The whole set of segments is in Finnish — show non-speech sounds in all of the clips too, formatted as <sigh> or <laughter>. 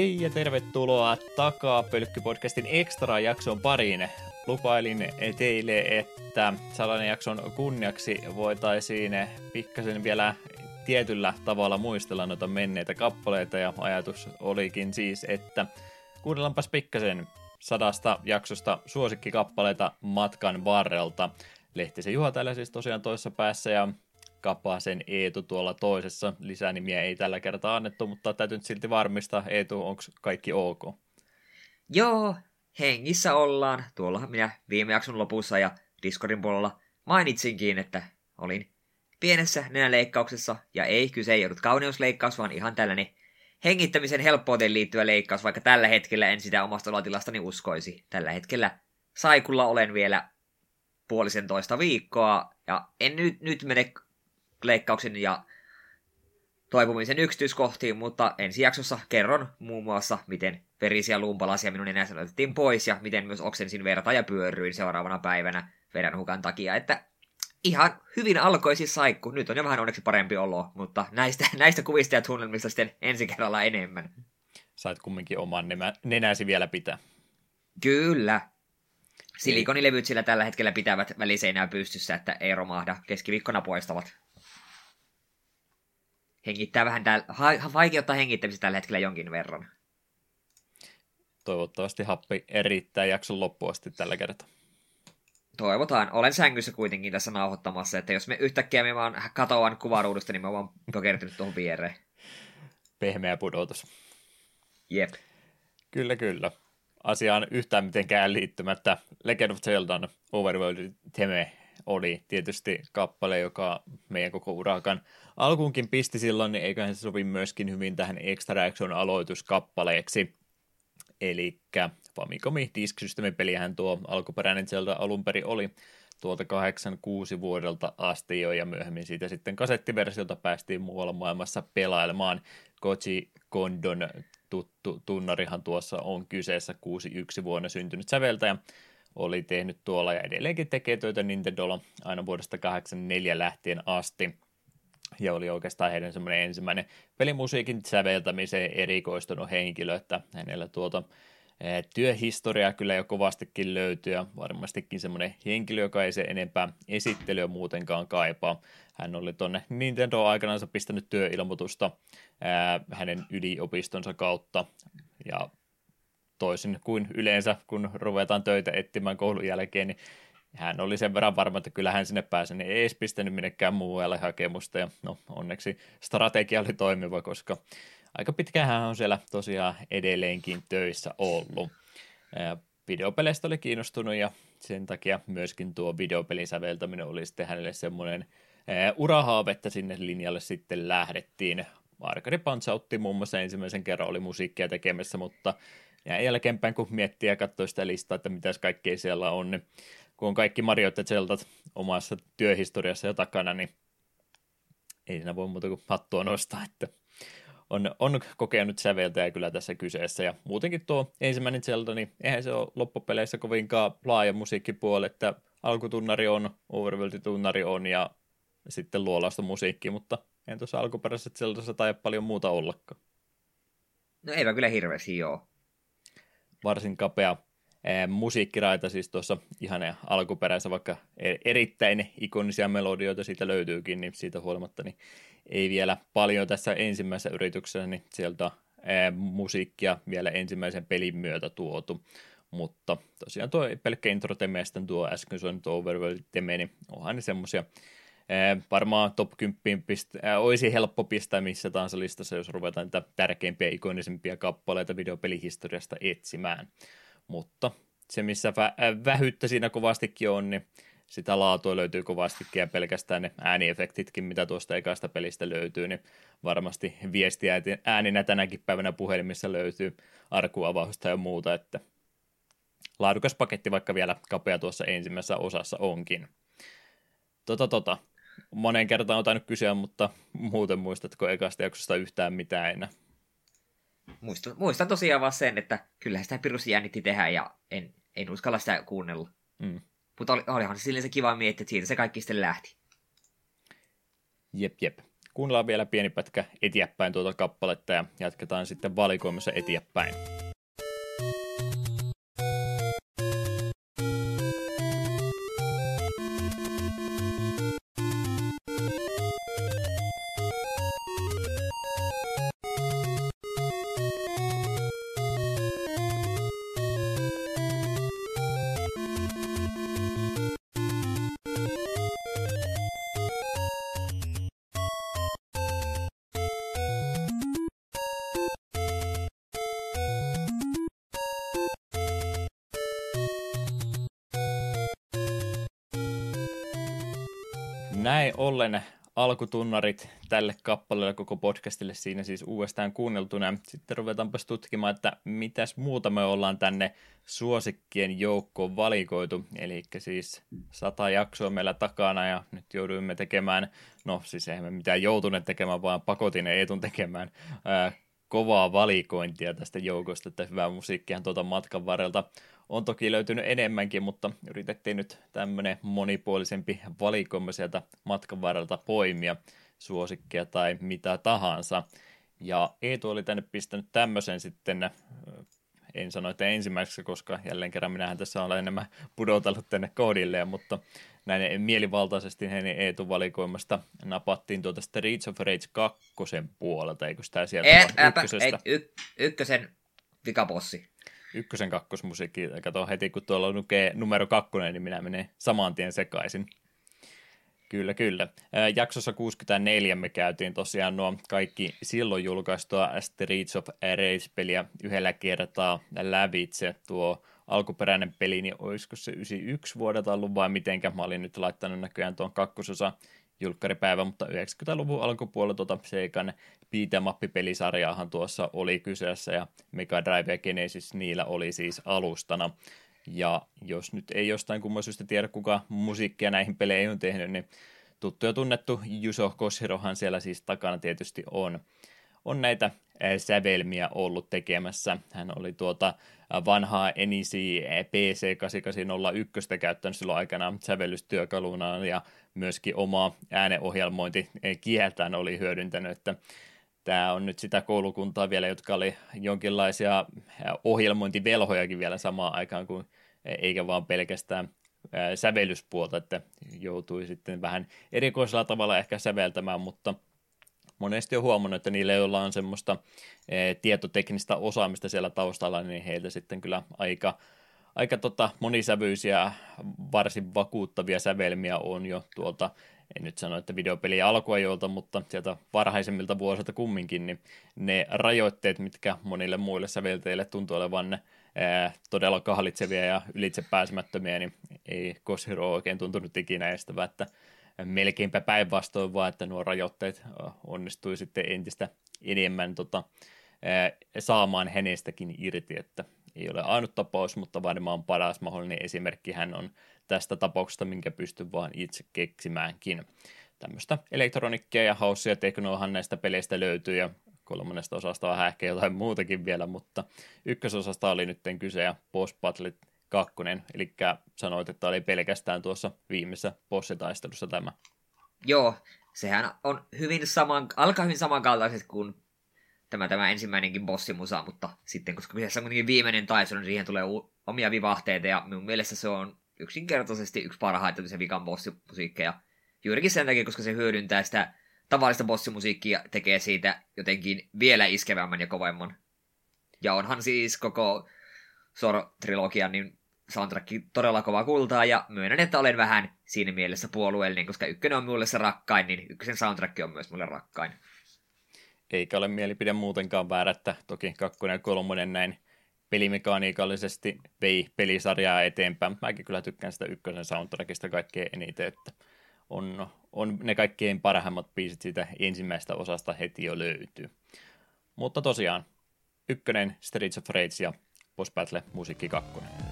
Hei ja tervetuloa takaa Pölkky-podcastin extra-jakson pariin. Lupailin teille, että sellainen jakson kunniaksi voitaisiin pikkasen vielä tietyllä tavalla muistella noita menneitä kappaleita ja ajatus olikin siis, että kuunnellaanpas pikkasen sadasta jaksosta suosikkikappaleita matkan varrelta. Lehtisen Juha täällä siis tosiaan toisessa päässä ja Kapasen Eetu tuolla toisessa. Lisänimiä ei tällä kertaa annettu, mutta täytyy nyt silti varmistaa, Eetu, onko kaikki ok? Joo, hengissä ollaan. Tuollahan minä viime jakson lopussa ja Discordin puolella mainitsinkin, että olin pienessä nenäleikkauksessa, ja ei, kyse ei ollut kauneusleikkaus, vaan ihan tällainen hengittämisen helppouteen liittyvä leikkaus, vaikka tällä hetkellä en sitä omasta olatilastani uskoisi. Tällä hetkellä saikulla olen vielä puolisen toista viikkoa, ja en nyt, nyt mene leikkauksen ja toipumisen yksityiskohtiin, mutta ensi jaksossa kerron muun muassa, miten verisiä luumpalasia minun enää otettiin pois ja miten myös oksensin verta ja pyörryin seuraavana päivänä veränhukan takia, että ihan hyvin alkoi siis saikku. Nyt on jo vähän onneksi parempi olo, mutta näistä, <laughs> näistä kuvista ja tunnelmista sitten ensi kerralla enemmän. Sait kumminkin oman nenä, nenäsi vielä pitää. Kyllä. Silikonilevyt sillä tällä hetkellä pitävät väliseinää pystyssä, että ei romahda. Keskiviikkona poistavat hengittää vähän täällä, vaikeuttaa hengittämistä tällä hetkellä jonkin verran. Toivottavasti happi erittää jakson loppuun asti tällä kertaa. Toivotaan. Olen sängyssä kuitenkin tässä nauhoittamassa, että jos me yhtäkkiä me vaan katoan kuvaruudusta, niin mä vaan pokertynyt tuohon viereen. Pehmeä pudotus. Jep. Kyllä, kyllä. Asiaan yhtään mitenkään liittymättä Legend of Zeldan Overworld Teme oli tietysti kappale, joka meidän koko urakan alkuunkin pisti silloin, niin eiköhän se sovi myöskin hyvin tähän Extra Action aloituskappaleeksi. Eli Famicomi Disk System pelihän tuo alkuperäinen sieltä alun perin oli tuolta 86 vuodelta asti jo, ja myöhemmin siitä sitten kasettiversiolta päästiin muualla maailmassa pelailemaan. Koji Kondon tuttu tunnarihan tuossa on kyseessä 61 vuonna syntynyt säveltäjä, oli tehnyt tuolla ja edelleenkin tekee töitä Nintendolla aina vuodesta 84 lähtien asti. Ja oli oikeastaan heidän semmoinen ensimmäinen pelimusiikin säveltämiseen erikoistunut henkilö, että hänellä tuota työhistoriaa kyllä jo kovastikin löytyy ja varmastikin semmoinen henkilö, joka ei se enempää esittelyä muutenkaan kaipaa. Hän oli tuonne Nintendo aikanaan pistänyt työilmoitusta ää, hänen yliopistonsa kautta ja toisin kuin yleensä, kun ruvetaan töitä etsimään koulun jälkeen, niin hän oli sen verran varma, että kyllä hän sinne pääsi, niin ei edes pistänyt minnekään muualle hakemusta, ja no onneksi strategia oli toimiva, koska aika pitkään hän on siellä tosiaan edelleenkin töissä ollut. Videopeleistä oli kiinnostunut, ja sen takia myöskin tuo videopelin säveltäminen oli sitten hänelle semmoinen urahaave, että sinne linjalle sitten lähdettiin. Arkadi Pantsautti muun muassa ensimmäisen kerran oli musiikkia tekemässä, mutta ja jälkeenpäin, kun miettii ja katsoo sitä listaa, että mitäs kaikkea siellä on, niin kun on kaikki Mario Zeldat omassa työhistoriassa jo takana, niin ei siinä voi muuta kuin hattua nostaa, että on, on kokenut säveltäjä kyllä tässä kyseessä. Ja muutenkin tuo ensimmäinen Zelda, niin eihän se ole loppupeleissä kovinkaan laaja musiikkipuoli, että alkutunnari on, overworld-tunnari on ja sitten luolasta musiikki, mutta en tuossa alkuperäisessä Zeldassa tai paljon muuta ollakaan. No eipä kyllä hirveästi joo varsin kapea musiikkiraita siis tuossa ihan alkuperäisessä, vaikka e- erittäin ikonisia melodioita siitä löytyykin, niin siitä huolimatta niin ei vielä paljon tässä ensimmäisessä yrityksessä niin sieltä musiikkia vielä ensimmäisen pelin myötä tuotu. Mutta tosiaan tuo pelkkä intro teme ja tuo äsken soinut Overworld teme, niin onhan ne semmoisia varmaan top 10 pist- äh, olisi helppo pistää missä tahansa listassa, jos ruvetaan niitä tärkeimpiä, ikonisempia kappaleita videopelihistoriasta etsimään. Mutta se, missä vä- vähyyttä siinä kovastikin on, niin sitä laatua löytyy kovastikin ja pelkästään ne ääniefektitkin, mitä tuosta ekasta pelistä löytyy, niin varmasti viestiä ääninä tänäkin päivänä puhelimissa löytyy arkuavausta ja muuta, että laadukas paketti vaikka vielä kapea tuossa ensimmäisessä osassa onkin. Tota, tota monen kertaan on tainnut kysyä, mutta muuten muistatko ekasta jaksosta yhtään mitään enää? Muistan, muistan tosiaan vaan sen, että kyllähän sitä pirus jännitti tehdä ja en, en uskalla sitä kuunnella. Mm. Mutta oli, olihan se silleen se kiva miettiä, että siitä se kaikki sitten lähti. Jep, jep. kuunnellaan vielä pieni pätkä eteenpäin tuota kappaletta ja jatketaan sitten valikoimassa eteenpäin. Ollen alkutunnarit tälle kappaleelle koko podcastille siinä siis uudestaan kuunneltuna. Sitten ruvetaanpas tutkimaan, että mitäs muuta me ollaan tänne suosikkien joukkoon valikoitu. Eli siis sata jaksoa meillä takana ja nyt jouduimme tekemään, no siis eihän me mitään joutuneet tekemään, vaan pakotin Eetun tekemään ää, kovaa valikointia tästä joukosta, että hyvää musiikkia tuota matkan varrelta on toki löytynyt enemmänkin, mutta yritettiin nyt tämmöinen monipuolisempi valikoima sieltä matkan varrelta poimia suosikkia tai mitä tahansa. Ja Eetu oli tänne pistänyt tämmöisen sitten, en sano, että ensimmäiseksi, koska jälleen kerran minähän tässä olen enemmän pudotellut tänne koodille, mutta näin mielivaltaisesti hänen Eetu valikoimasta napattiin tuota Streets of Rage 2 puolelta, eikö sitä sieltä et, ykkösestä? Et, y- ykkösen vikapossi ykkösen kakkosmusiikki. Kato heti, kun tuolla lukee numero kakkonen, niin minä menen saman tien sekaisin. Kyllä, kyllä. Jaksossa 64 me käytiin tosiaan nuo kaikki silloin julkaistua Streets of Rage-peliä yhdellä kertaa lävitse. Tuo alkuperäinen peli, niin olisiko se 91 vuodelta ollut vai mitenkä? Mä olin nyt laittanut näköjään tuon kakkososa julkkaripäivä, mutta 90-luvun alkupuolella tuota Seikan beat'em tuossa oli kyseessä ja Mega Drive ja Genesis niillä oli siis alustana. Ja jos nyt ei jostain kumman syystä tiedä, kuka musiikkia näihin peleihin on tehnyt, niin tuttu ja tunnettu Juso Koshirohan siellä siis takana tietysti on. On näitä sävelmiä ollut tekemässä. Hän oli tuota vanhaa Enisi PC8801 käyttänyt silloin aikana sävellystyökaluna ja myöskin omaa ääneohjelmointikieltään oli hyödyntänyt, että tämä on nyt sitä koulukuntaa vielä, jotka oli jonkinlaisia ohjelmointivelhojakin vielä samaan aikaan, kuin, eikä vaan pelkästään sävellyspuolta, että joutui sitten vähän erikoisella tavalla ehkä säveltämään, mutta monesti on huomannut, että niille, joilla on semmoista tietoteknistä osaamista siellä taustalla, niin heiltä sitten kyllä aika aika tota monisävyisiä, varsin vakuuttavia sävelmiä on jo tuolta, en nyt sano, että videopeli alkuajoilta, mutta sieltä varhaisemmilta vuosilta kumminkin, niin ne rajoitteet, mitkä monille muille sävelteille tuntuu olevan ää, todella kahlitsevia ja ylitse pääsemättömiä, niin ei Koshiro oikein tuntunut ikinä estävä, että melkeinpä päinvastoin vaan, että nuo rajoitteet onnistui sitten entistä enemmän tota, saamaan hänestäkin irti, että ei ole ainut tapaus, mutta varmaan paras mahdollinen esimerkki hän on tästä tapauksesta, minkä pystyn vaan itse keksimäänkin. Tämmöistä elektronikkia ja haussia teknoahan näistä peleistä löytyy ja kolmannesta osasta on ehkä jotain muutakin vielä, mutta ykkösosasta oli nyt kyse ja Battle 2, eli sanoit, että oli pelkästään tuossa viimeisessä bossitaistelussa tämä. Joo, sehän on hyvin saman, alkaa hyvin samankaltaiset kuin tämä, tämä ensimmäinenkin bossimusa, mutta sitten koska kyseessä on kuitenkin viimeinen taistelu, niin siihen tulee u- omia vivahteita, ja minun mielestä se on yksinkertaisesti yksi parhaita se vikan bossimusiikkeja. Juurikin sen takia, koska se hyödyntää sitä tavallista bossimusiikkia, tekee siitä jotenkin vielä iskevämmän ja kovemman. Ja onhan siis koko Sor-trilogian niin soundtrack todella kova kultaa, ja myönnän, että olen vähän siinä mielessä puolueellinen, koska ykkönen on mulle se rakkain, niin ykkösen soundtrack on myös mulle rakkain eikä ole mielipide muutenkaan väärä, että toki kakkonen ja kolmonen näin pelimekaniikallisesti vei pelisarjaa eteenpäin. Mäkin kyllä tykkään sitä ykkösen soundtrackista kaikkein eniten, että on, on ne kaikkein parhaimmat biisit siitä ensimmäistä osasta heti jo löytyy. Mutta tosiaan, ykkönen Streets of Rage ja Boss Battle musiikki kakkonen.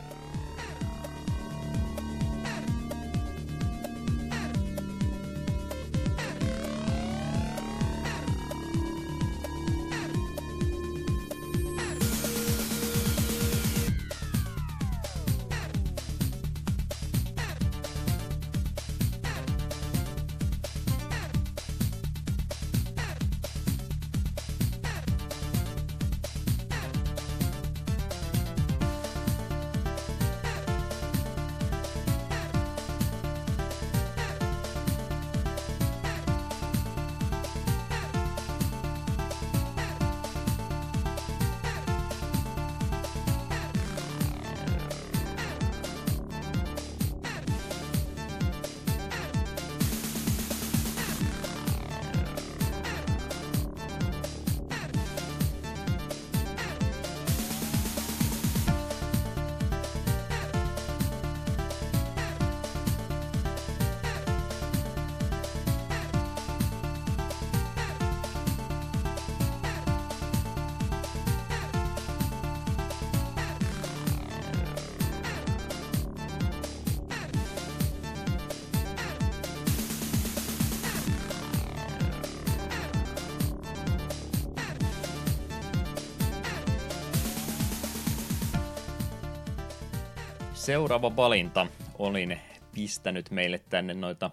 Seuraava valinta olin pistänyt meille tänne noita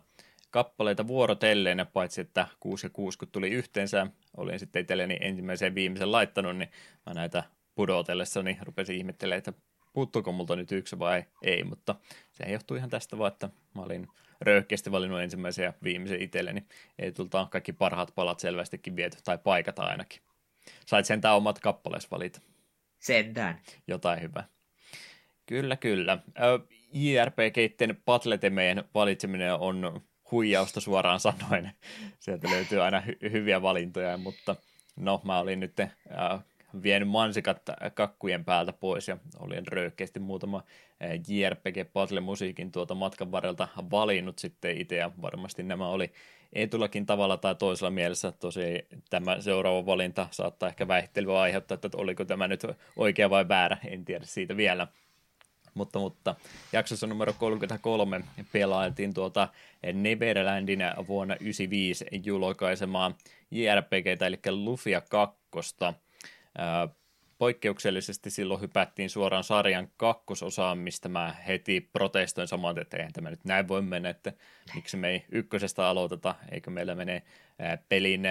kappaleita vuorotellen, paitsi että 6 ja 6 kun tuli yhteensä, olin sitten itselleni ensimmäisen viimeisen laittanut, niin mä näitä pudotellessani rupesin ihmettelemään, että puuttuuko multa nyt yksi vai ei, mutta se johtuu ihan tästä vaan, että mä olin röyhkeästi valinnut ensimmäisen ja viimeisen itselleni. Ei tulta kaikki parhaat palat selvästikin viety, tai paikata ainakin. Sait sentään omat kappalees valita. Sentään. Jotain hyvää. Kyllä, kyllä. JRPG-itten patletemeen valitseminen on huijausta suoraan sanoen. Sieltä löytyy aina hy- hyviä valintoja, mutta no mä olin nyt äh, vienyt mansikat kakkujen päältä pois ja olin röyhkeästi muutama JRPG Puzzle musiikin tuota matkan varrelta valinnut sitten itse ja varmasti nämä oli etulakin tavalla tai toisella mielessä. Tosi tämä seuraava valinta saattaa ehkä väittelyä aiheuttaa, että oliko tämä nyt oikea vai väärä, en tiedä siitä vielä. Mutta, mutta jaksossa numero 33 pelailtiin tuota Neverlandin vuonna 1995 julkaisemaa JRPGtä, eli Lufia 2 poikkeuksellisesti silloin hypättiin suoraan sarjan kakkososaan, mistä mä heti protestoin saman, että eihän tämä nyt näin voi mennä, että miksi me ei ykkösestä aloiteta, eikö meillä mene pelin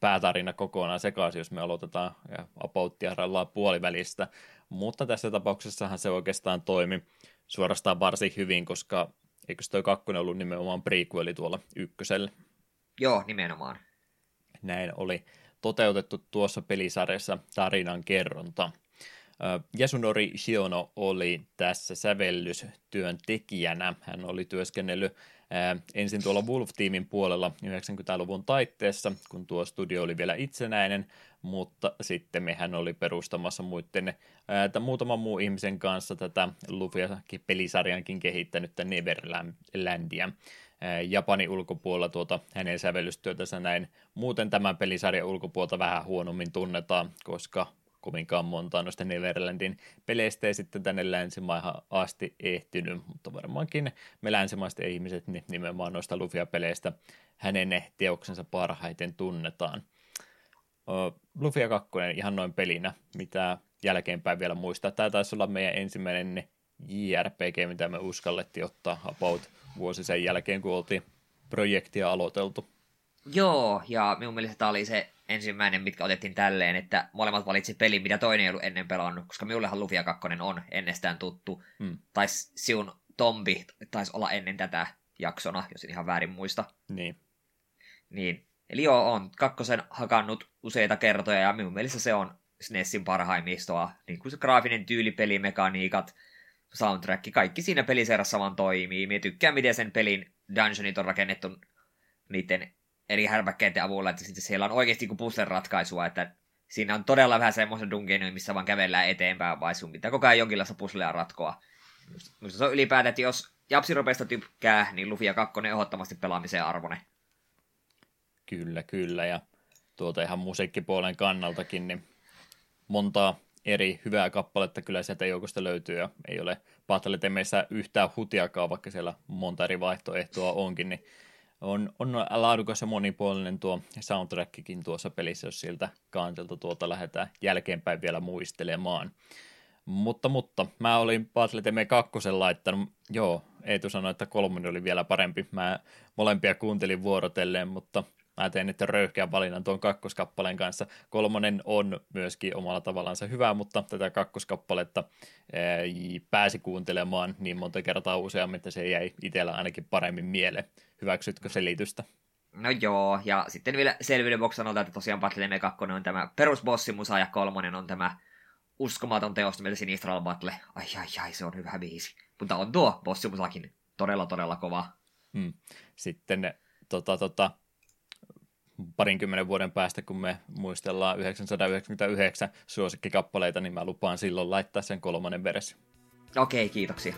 päätarina kokonaan sekaisin, jos me aloitetaan ja apauttia rallaa puolivälistä, mutta tässä tapauksessahan se oikeastaan toimi suorastaan varsin hyvin, koska eikö toi kakkonen ollut nimenomaan prequeli tuolla ykköselle? Joo, nimenomaan. Näin oli toteutettu tuossa pelisarjassa tarinan kerronta. Yasunori Shiono oli tässä sävellystyön tekijänä. Hän oli työskennellyt ensin tuolla Wolf-tiimin puolella 90-luvun taitteessa, kun tuo studio oli vielä itsenäinen, mutta sitten mehän oli perustamassa muiden, että muutaman muun ihmisen kanssa tätä Lufia-pelisarjankin kehittänyt Neverlandia. Japanin ulkopuolella tuota hänen sävellystyötänsä näin. Muuten tämän pelisarjan ulkopuolta vähän huonommin tunnetaan, koska kovinkaan monta noista Neverlandin peleistä ei sitten tänne länsimaihan asti ehtinyt, mutta varmaankin me länsimaiset ihmiset niin nimenomaan noista Lufia-peleistä hänen teoksensa parhaiten tunnetaan. Lufia 2 ihan noin pelinä, mitä jälkeenpäin vielä muistaa. Tämä taisi olla meidän ensimmäinen JRPG, mitä me uskallettiin ottaa about vuosi sen jälkeen, kun oltiin projektia aloiteltu. Joo, ja minun mielestä tämä oli se ensimmäinen, mitkä otettiin tälleen, että molemmat valitsi pelin, mitä toinen ei ollut ennen pelannut, koska minullehan Lufia 2 on ennestään tuttu. Hmm. Tai siun Tombi taisi olla ennen tätä jaksona, jos en ihan väärin muista. Niin. Niin. Eli joo, on kakkosen hakannut useita kertoja, ja minun mielestä se on SNESin parhaimmistoa. Niin kuin se graafinen tyyli, pelimekaniikat, soundtrack, kaikki siinä peliseurassa vaan toimii. Mie tykkään, miten sen pelin dungeonit on rakennettu niiden eri härpäkkeiden avulla, että sitten siellä on oikeasti kuin puzzle ratkaisua, että siinä on todella vähän semmoisen dungeonia, missä vaan kävellään eteenpäin, vai sun pitää koko ajan jonkinlaista puzzlea ratkoa. Minusta se on ylipäätään, että jos Japsiropeista tykkää, niin Lufia 2 on ehdottomasti pelaamiseen arvone. Kyllä, kyllä, ja tuota ihan musiikkipuolen kannaltakin, niin montaa eri hyvää kappaletta kyllä sieltä joukosta löytyy ja ei ole Battletemeissä yhtään hutiakaan, vaikka siellä monta eri vaihtoehtoa onkin, niin on, on laadukas ja monipuolinen tuo soundtrackikin tuossa pelissä, jos siltä kantelta tuota lähdetään jälkeenpäin vielä muistelemaan. Mutta, mutta, mä olin Battleteme kakkosen laittanut, joo, Eetu sanoi, että kolmonen oli vielä parempi. Mä molempia kuuntelin vuorotelleen, mutta mä tein nyt röyhkeän valinnan tuon kakkoskappaleen kanssa. Kolmonen on myöskin omalla tavallaan se hyvä, mutta tätä kakkoskappaletta pääsi kuuntelemaan niin monta kertaa useammin, että se jäi itsellä ainakin paremmin mieleen. Hyväksytkö selitystä? No joo, ja sitten vielä selvyyden vuoksi sanotaan, että tosiaan Battle 2 on tämä perusbossimusa ja kolmonen on tämä uskomaton teos meillä Sinistral Battle. Ai ai ai, se on hyvä biisi. Mutta on tuo bossimusakin todella todella kova. Hmm. Sitten tota, tota, parinkymmenen vuoden päästä, kun me muistellaan 999 suosikkikappaleita, niin mä lupaan silloin laittaa sen kolmannen versio. Okei, okay, kiitoksia.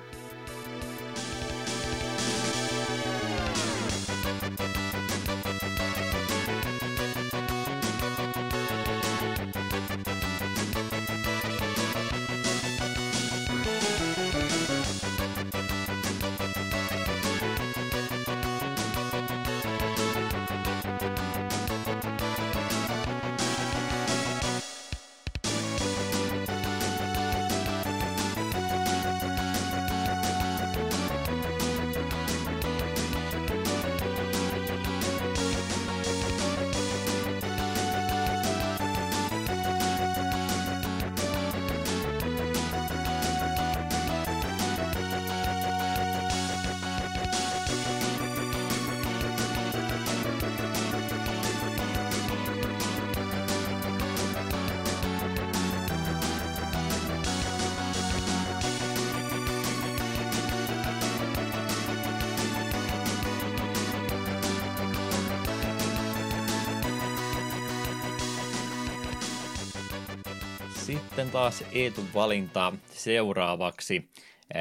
Sitten taas Eetun valinta seuraavaksi.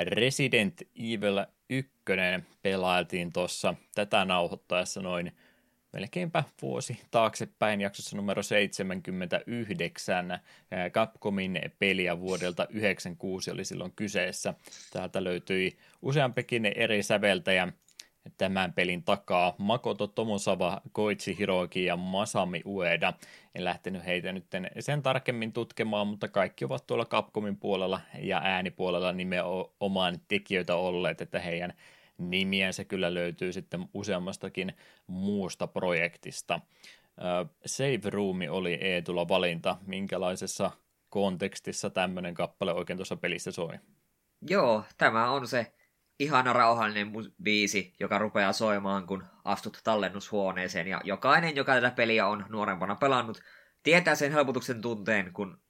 Resident Evil 1 pelailtiin tuossa tätä nauhoittaessa noin melkeinpä vuosi taaksepäin jaksossa numero 79. Capcomin peliä vuodelta 96 oli silloin kyseessä. Täältä löytyi useampikin eri säveltäjä tämän pelin takaa. Makoto Tomosawa, Koichi Hiroki ja Masami Ueda. En lähtenyt heitä nyt sen tarkemmin tutkimaan, mutta kaikki ovat tuolla Capcomin puolella ja äänipuolella nimenomaan tekijöitä olleet, että heidän nimiensä kyllä löytyy sitten useammastakin muusta projektista. Save Room oli Eetulla valinta. Minkälaisessa kontekstissa tämmöinen kappale oikein tuossa pelissä soi? Joo, tämä on se ihana rauhallinen biisi, joka rupeaa soimaan, kun astut tallennushuoneeseen. Ja jokainen, joka tätä peliä on nuorempana pelannut, tietää sen helpotuksen tunteen, kun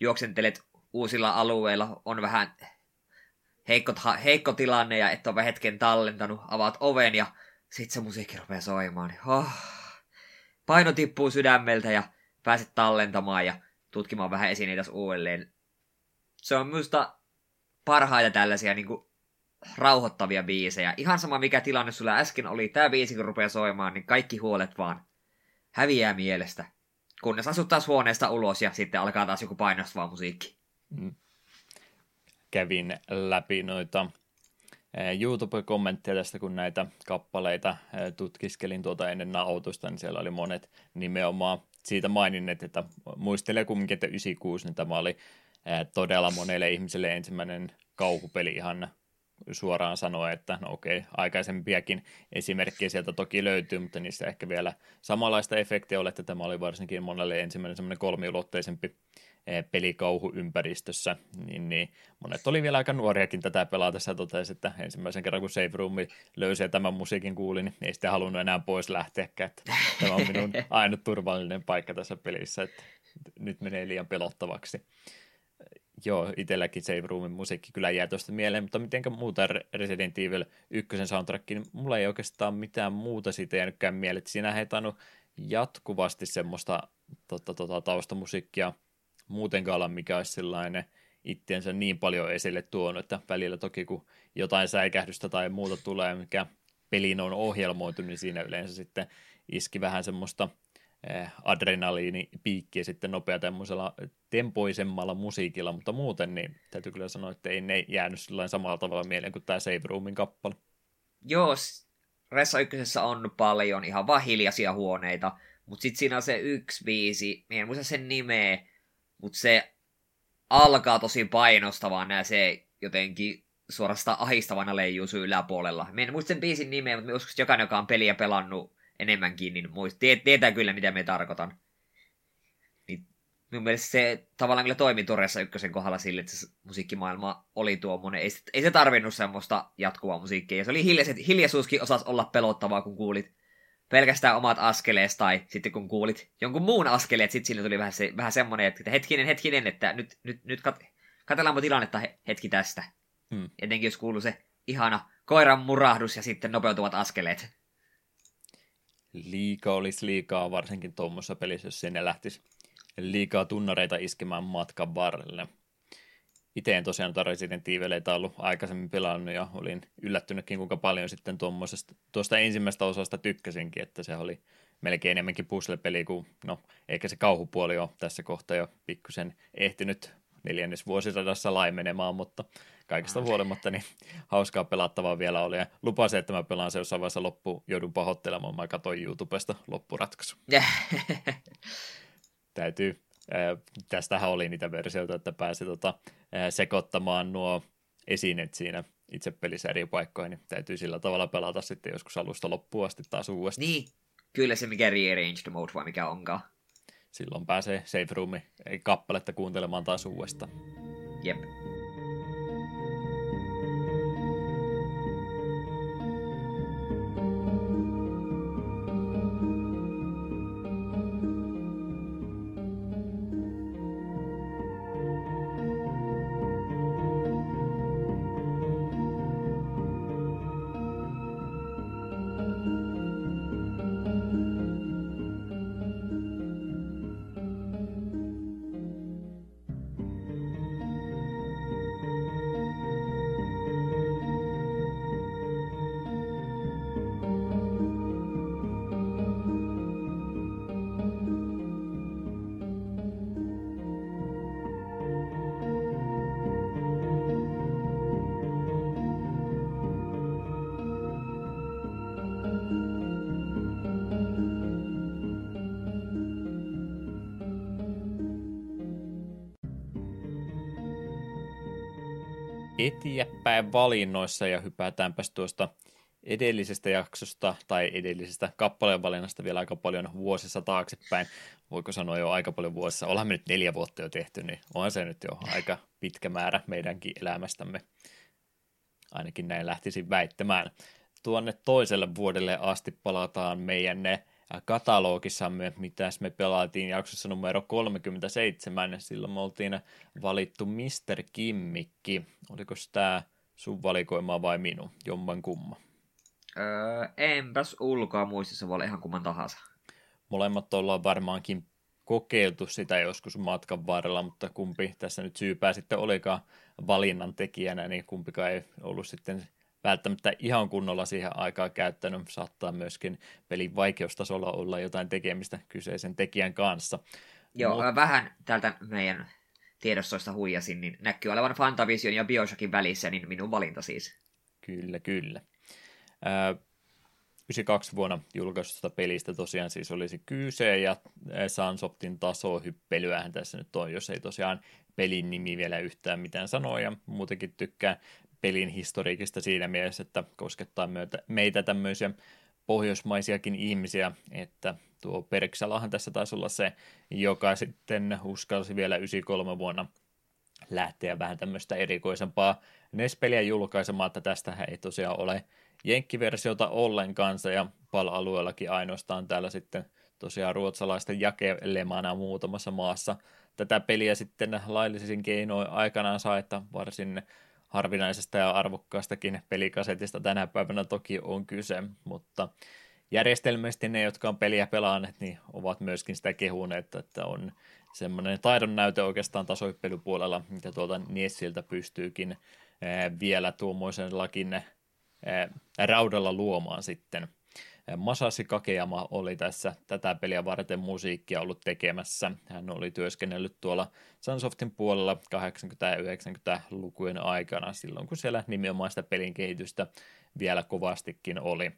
juoksentelet uusilla alueilla, on vähän heikko, heikko tilanne ja et ole hetken tallentanut, avaat oven ja sit se musiikki rupeaa soimaan. Oh. Paino tippuu sydämeltä ja pääset tallentamaan ja tutkimaan vähän esineitä uudelleen. Se on minusta parhaita tällaisia niin kuin, rauhoittavia biisejä. Ihan sama mikä tilanne sulla äsken oli, tämä biisi kun rupeaa soimaan, niin kaikki huolet vaan häviää mielestä. Kunnes asut taas huoneesta ulos ja sitten alkaa taas joku painostava musiikki. Mm kävin läpi noita YouTube-kommentteja tästä, kun näitä kappaleita tutkiskelin tuota ennen nautusta, niin siellä oli monet nimenomaan siitä maininneet, että muistelee kumminkin, että 96, niin tämä oli todella monelle ihmiselle ensimmäinen kauhupeli ihan suoraan sanoa, että no okei, aikaisempiakin esimerkkejä sieltä toki löytyy, mutta niissä ehkä vielä samanlaista efektiä ole, että tämä oli varsinkin monelle ensimmäinen semmoinen kolmiulotteisempi Eh, pelikauhuympäristössä, niin, niin monet oli vielä aika nuoriakin tätä pelatessa ja totesi, että ensimmäisen kerran kun Save Room löysi ja tämän musiikin kuuli, niin ei sitten halunnut enää pois lähteäkään, että tämä on minun <laughs> ainut turvallinen paikka tässä pelissä, että nyt menee liian pelottavaksi. Joo, itselläkin Save Roomin musiikki kyllä jää tuosta mieleen, mutta mitenkä muuta Resident Evil 1 soundtrack, niin mulla ei oikeastaan mitään muuta siitä jäänytkään mieleen, siinä ei tainnut jatkuvasti semmoista tota, tota, taustamusiikkia – muutenkaan olla mikä olisi sellainen itseensä niin paljon esille tuonut, että välillä toki kun jotain säikähdystä tai muuta tulee, mikä peliin on ohjelmoitu, niin siinä yleensä sitten iski vähän semmoista eh, adrenaliinipiikkiä sitten nopea tämmöisellä tempoisemmalla musiikilla, mutta muuten niin täytyy kyllä sanoa, että ei ne jäänyt samalla tavalla mieleen kuin tämä Save Roomin kappale. Joo, Ressa ykkösessä on paljon ihan vaan hiljaisia huoneita, mutta sitten siinä on se yksi biisi, en muista sen nimeä, mutta se alkaa tosi painostavaan ja se jotenkin suorastaan ahistavana leijuu syy yläpuolella. Mä en muista sen biisin nimeä, mutta että jokainen, joka on peliä pelannut enemmänkin, niin muist, tietää kyllä, mitä me tarkoitan. Minun mielestä se tavallaan kyllä toimi Toressa ykkösen kohdalla sille, että se musiikkimaailma oli tuommoinen. Ei, ei se tarvinnut semmoista jatkuvaa musiikkia. Ja se oli hiljaiset, hiljaisuuskin osas olla pelottavaa, kun kuulit pelkästään omat askeleet tai sitten kun kuulit jonkun muun askeleet, sitten sinne tuli vähän, se, vähän semmoinen, että hetkinen, hetkinen, että nyt, nyt, nyt kat, katsellaanpa tilannetta hetki tästä. Hmm. Etenkin jos kuuluu se ihana koiran murahdus ja sitten nopeutuvat askeleet. Liikaa olisi liikaa, varsinkin tuommoisessa pelissä, jos sinne lähtisi liikaa tunnareita iskemään matkan varrelle itse en tosiaan tuota Resident Evileitä ollut aikaisemmin pelannut ja olin yllättynytkin kuinka paljon sitten tuosta ensimmäistä osasta tykkäsinkin, että se oli melkein enemmänkin puzzle-peli kuin, no eikä se kauhupuoli ole tässä kohtaa jo pikkusen ehtinyt neljännes vuosisadassa laimenemaan, mutta kaikesta huolimatta niin hauskaa pelattavaa vielä oli. Ja lupasin, että mä pelaan se jossain vaiheessa loppu, joudun pahoittelemaan, mä katsoin YouTubesta loppuratkaisu. <laughs> Täytyy tästähän oli niitä versioita, että pääsi tota, sekoittamaan nuo esineet siinä itse pelissä eri paikkoihin, niin täytyy sillä tavalla pelata sitten joskus alusta loppuun asti taas uudestaan. Niin, kyllä se mikä rearranged mode vai mikä onkaan. Silloin pääsee safe roomi kappaletta kuuntelemaan taas uudestaan. Jep. Eteenpäin valinnoissa ja hypätäänpäs tuosta edellisestä jaksosta tai edellisestä kappaleen valinnasta vielä aika paljon vuosissa taaksepäin. Voiko sanoa jo aika paljon vuosissa. Ollaan me nyt neljä vuotta jo tehty, niin on se nyt jo aika pitkä määrä meidänkin elämästämme. Ainakin näin lähtisin väittämään. Tuonne toiselle vuodelle asti palataan meidän ne katalogissamme, mitä me pelaatiin jaksossa numero 37. Silloin me oltiin valittu Mr. Kimmikki. Oliko tämä sun valikoima vai minun? Jomman kumma. Öö, enpäs ulkoa muistissa voi olla ihan kumman tahansa. Molemmat ollaan varmaankin kokeiltu sitä joskus matkan varrella, mutta kumpi tässä nyt syypää sitten olikaan valinnan tekijänä, niin kumpikaan ei ollut sitten välttämättä ihan kunnolla siihen aikaa käyttänyt. Saattaa myöskin pelin vaikeustasolla olla jotain tekemistä kyseisen tekijän kanssa. Joo, Mut... vähän täältä meidän tiedostoista huijasin, niin näkyy olevan Fantavision ja Bioshockin välissä, niin minun valinta siis. Kyllä, kyllä. 92 vuonna julkaisusta pelistä tosiaan siis olisi kyse, ja Sunsoftin tasohyppelyähän tässä nyt on, jos ei tosiaan pelin nimi vielä yhtään mitään sanoa, ja muutenkin tykkää pelin historiikista siinä mielessä, että koskettaa myötä, meitä tämmöisiä pohjoismaisiakin ihmisiä, että tuo Perksalahan tässä taisi olla se, joka sitten uskalsi vielä 93 vuonna lähteä vähän tämmöistä erikoisempaa NES-peliä julkaisemaan, että tästä ei tosiaan ole jenkkiversiota ollenkaan, ja PAL-alueellakin ainoastaan täällä sitten tosiaan ruotsalaisten jakelemana muutamassa maassa. Tätä peliä sitten laillisin keinoin aikanaan saa, että varsin harvinaisesta ja arvokkaastakin pelikasetista tänä päivänä toki on kyse, mutta järjestelmästi ne, jotka on peliä pelaaneet, niin ovat myöskin sitä kehuneet, että on semmoinen taidon näyte oikeastaan tasoippelypuolella, mitä tuolta Niessiltä pystyykin vielä tuommoisellakin raudalla luomaan sitten. Masasi Kakeyama oli tässä tätä peliä varten musiikkia ollut tekemässä. Hän oli työskennellyt tuolla Sunsoftin puolella 80- ja 90-lukujen aikana, silloin kun siellä nimenomaan sitä pelin kehitystä vielä kovastikin oli.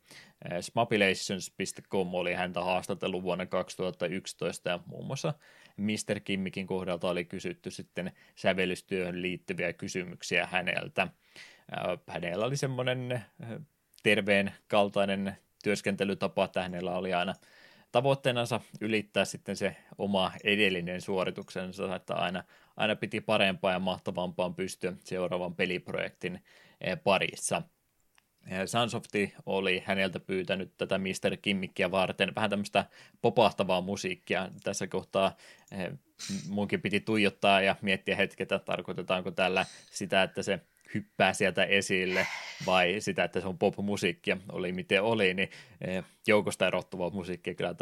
Smapilations.com oli häntä haastatellut vuonna 2011 ja muun muassa Mr. Kimmikin kohdalta oli kysytty sitten sävellystyöhön liittyviä kysymyksiä häneltä. Hänellä oli semmoinen terveen kaltainen työskentelytapa, että hänellä oli aina tavoitteenansa ylittää sitten se oma edellinen suorituksensa, että aina, aina piti parempaa ja mahtavampaan pystyä seuraavan peliprojektin parissa. Sunsofti oli häneltä pyytänyt tätä Mr. Kimmikkiä varten vähän tämmöistä popahtavaa musiikkia. Tässä kohtaa munkin piti tuijottaa ja miettiä hetketä, tarkoitetaanko tällä sitä, että se hyppää sieltä esille vai sitä, että se on pop-musiikkia, oli miten oli, niin eh, joukosta erottuvaa musiikkia kyllä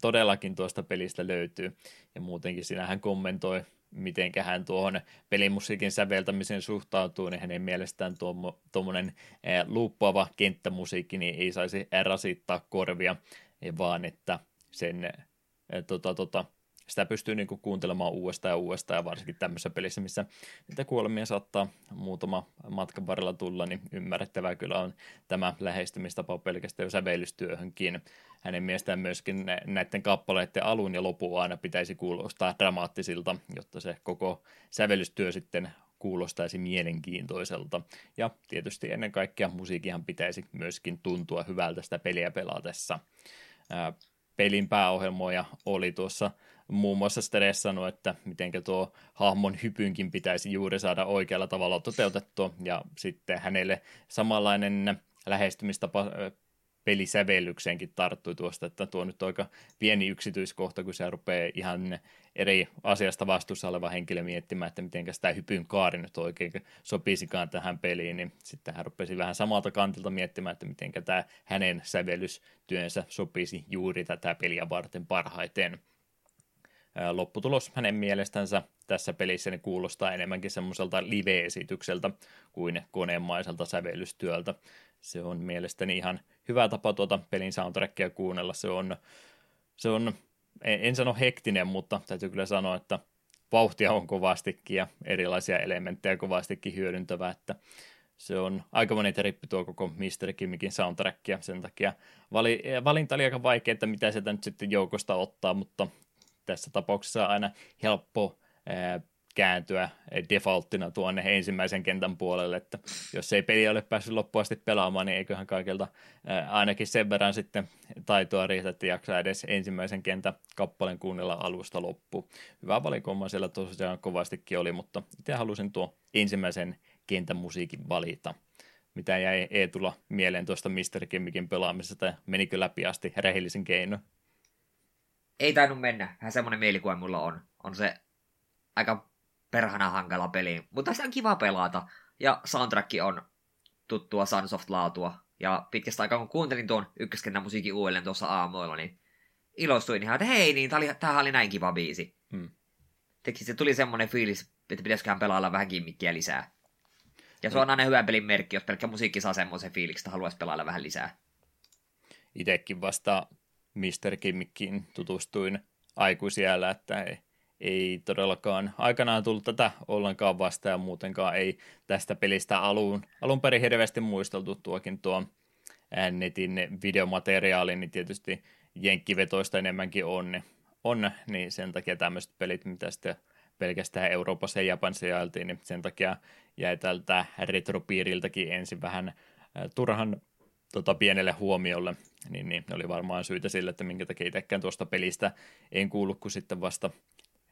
todellakin tuosta pelistä löytyy. Ja muutenkin siinä hän kommentoi, miten hän tuohon pelimusiikin säveltämiseen suhtautuu, niin hänen mielestään tuommoinen eh, luuppaava kenttämusiikki niin ei saisi rasittaa korvia, vaan että sen eh, tota, tota, sitä pystyy niin kuin kuuntelemaan uudestaan ja uudestaan, ja varsinkin tämmöisessä pelissä, missä niitä kuolemia saattaa muutama matkan varrella tulla, niin ymmärrettävää kyllä on tämä lähestymistapa pelkästään jo sävellystyöhönkin. Hänen mielestään myöskin näiden kappaleiden alun ja lopun aina pitäisi kuulostaa dramaattisilta, jotta se koko sävellystyö sitten kuulostaisi mielenkiintoiselta. Ja tietysti ennen kaikkea musiikihan pitäisi myöskin tuntua hyvältä sitä peliä pelatessa. pelin pääohjelmoja oli tuossa muun muassa stressannut, että miten tuo hahmon hypynkin pitäisi juuri saada oikealla tavalla toteutettua, ja sitten hänelle samanlainen lähestymistapa pelisävellykseenkin tarttui tuosta, että tuo nyt aika pieni yksityiskohta, kun se rupeaa ihan eri asiasta vastuussa oleva henkilö miettimään, että miten tämä hypyn kaari nyt oikein sopisikaan tähän peliin, niin sitten hän rupesi vähän samalta kantilta miettimään, että miten tämä hänen sävellystyönsä sopisi juuri tätä peliä varten parhaiten lopputulos hänen mielestänsä tässä pelissä niin kuulostaa enemmänkin semmoiselta live-esitykseltä kuin koneemaiselta sävellystyöltä. Se on mielestäni ihan hyvä tapa tuota pelin soundtrackia kuunnella. Se on, se on en sano hektinen, mutta täytyy kyllä sanoa, että vauhtia on kovastikin ja erilaisia elementtejä kovastikin hyödyntävä, että se on aika monen trippi tuo koko Mr. Kimmikin soundtrackia, sen takia vali, valinta oli aika vaikea, että mitä sieltä nyt sitten joukosta ottaa, mutta tässä tapauksessa aina helppo ää, kääntyä defaulttina tuonne ensimmäisen kentän puolelle, että jos ei peli ole päässyt loppuun asti pelaamaan, niin eiköhän kaikilta ainakin sen verran sitten taitoa riitä, että jaksaa edes ensimmäisen kentän kappaleen kuunnella alusta loppuun. Hyvä valikoima siellä tosiaan kovastikin oli, mutta itse halusin tuo ensimmäisen kentän musiikin valita. Mitä jäi Eetulla mieleen tuosta Mr. Kimmikin pelaamisesta menikö läpi asti rehellisen keino? Ei tainnut mennä. Vähän semmoinen mielikuva mulla on. On se aika perhana hankala peli, mutta se on kiva pelata. Ja soundtrack on tuttua Sunsoft-laatua. Ja pitkästä aikaa kun kuuntelin tuon ykköskentän musiikin uudelleen tuossa aamuilla, niin ilostuin ihan, että hei, niin tämä oli näin kiva biisi. Hmm. Teksi se tuli semmoinen fiilis, että pitäisiköhän pelailla vähän kimmikkiä lisää. Ja se on aina hyvä pelin merkki, jos pelkkä musiikki saa semmoisen fiiliksen, että haluaisi pelailla vähän lisää. Itekin vasta Mr. Kimmikkiin tutustuin aikuisiellä, että ei, ei todellakaan aikanaan tullut tätä ollenkaan vasta ja muutenkaan ei tästä pelistä alun, alun perin hirveästi muisteltu tuokin tuo netin videomateriaali, niin tietysti jenkkivetoista enemmänkin on, niin, on, niin sen takia tämmöiset pelit, mitä sitten pelkästään Euroopassa ja Japanissa jaeltiin, niin sen takia jäi tältä retropiiriltäkin ensin vähän turhan tota, pienelle huomiolle, niin, niin oli varmaan syytä sille, että minkä takia itsekään tuosta pelistä en kuullut, kun sitten vasta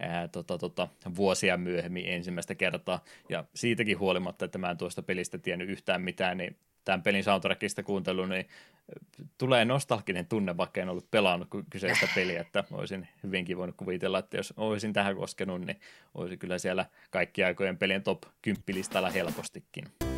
ää, tota, tota, vuosia myöhemmin ensimmäistä kertaa. Ja siitäkin huolimatta, että mä en tuosta pelistä tiennyt yhtään mitään, niin tämän pelin soundtrackista kuuntelu, niin tulee nostalginen tunne, vaikka en ollut pelannut kyseistä <laughs> peliä, että olisin hyvinkin voinut kuvitella, että jos olisin tähän koskenut, niin olisi kyllä siellä kaikki aikojen pelien top 10 listalla helpostikin.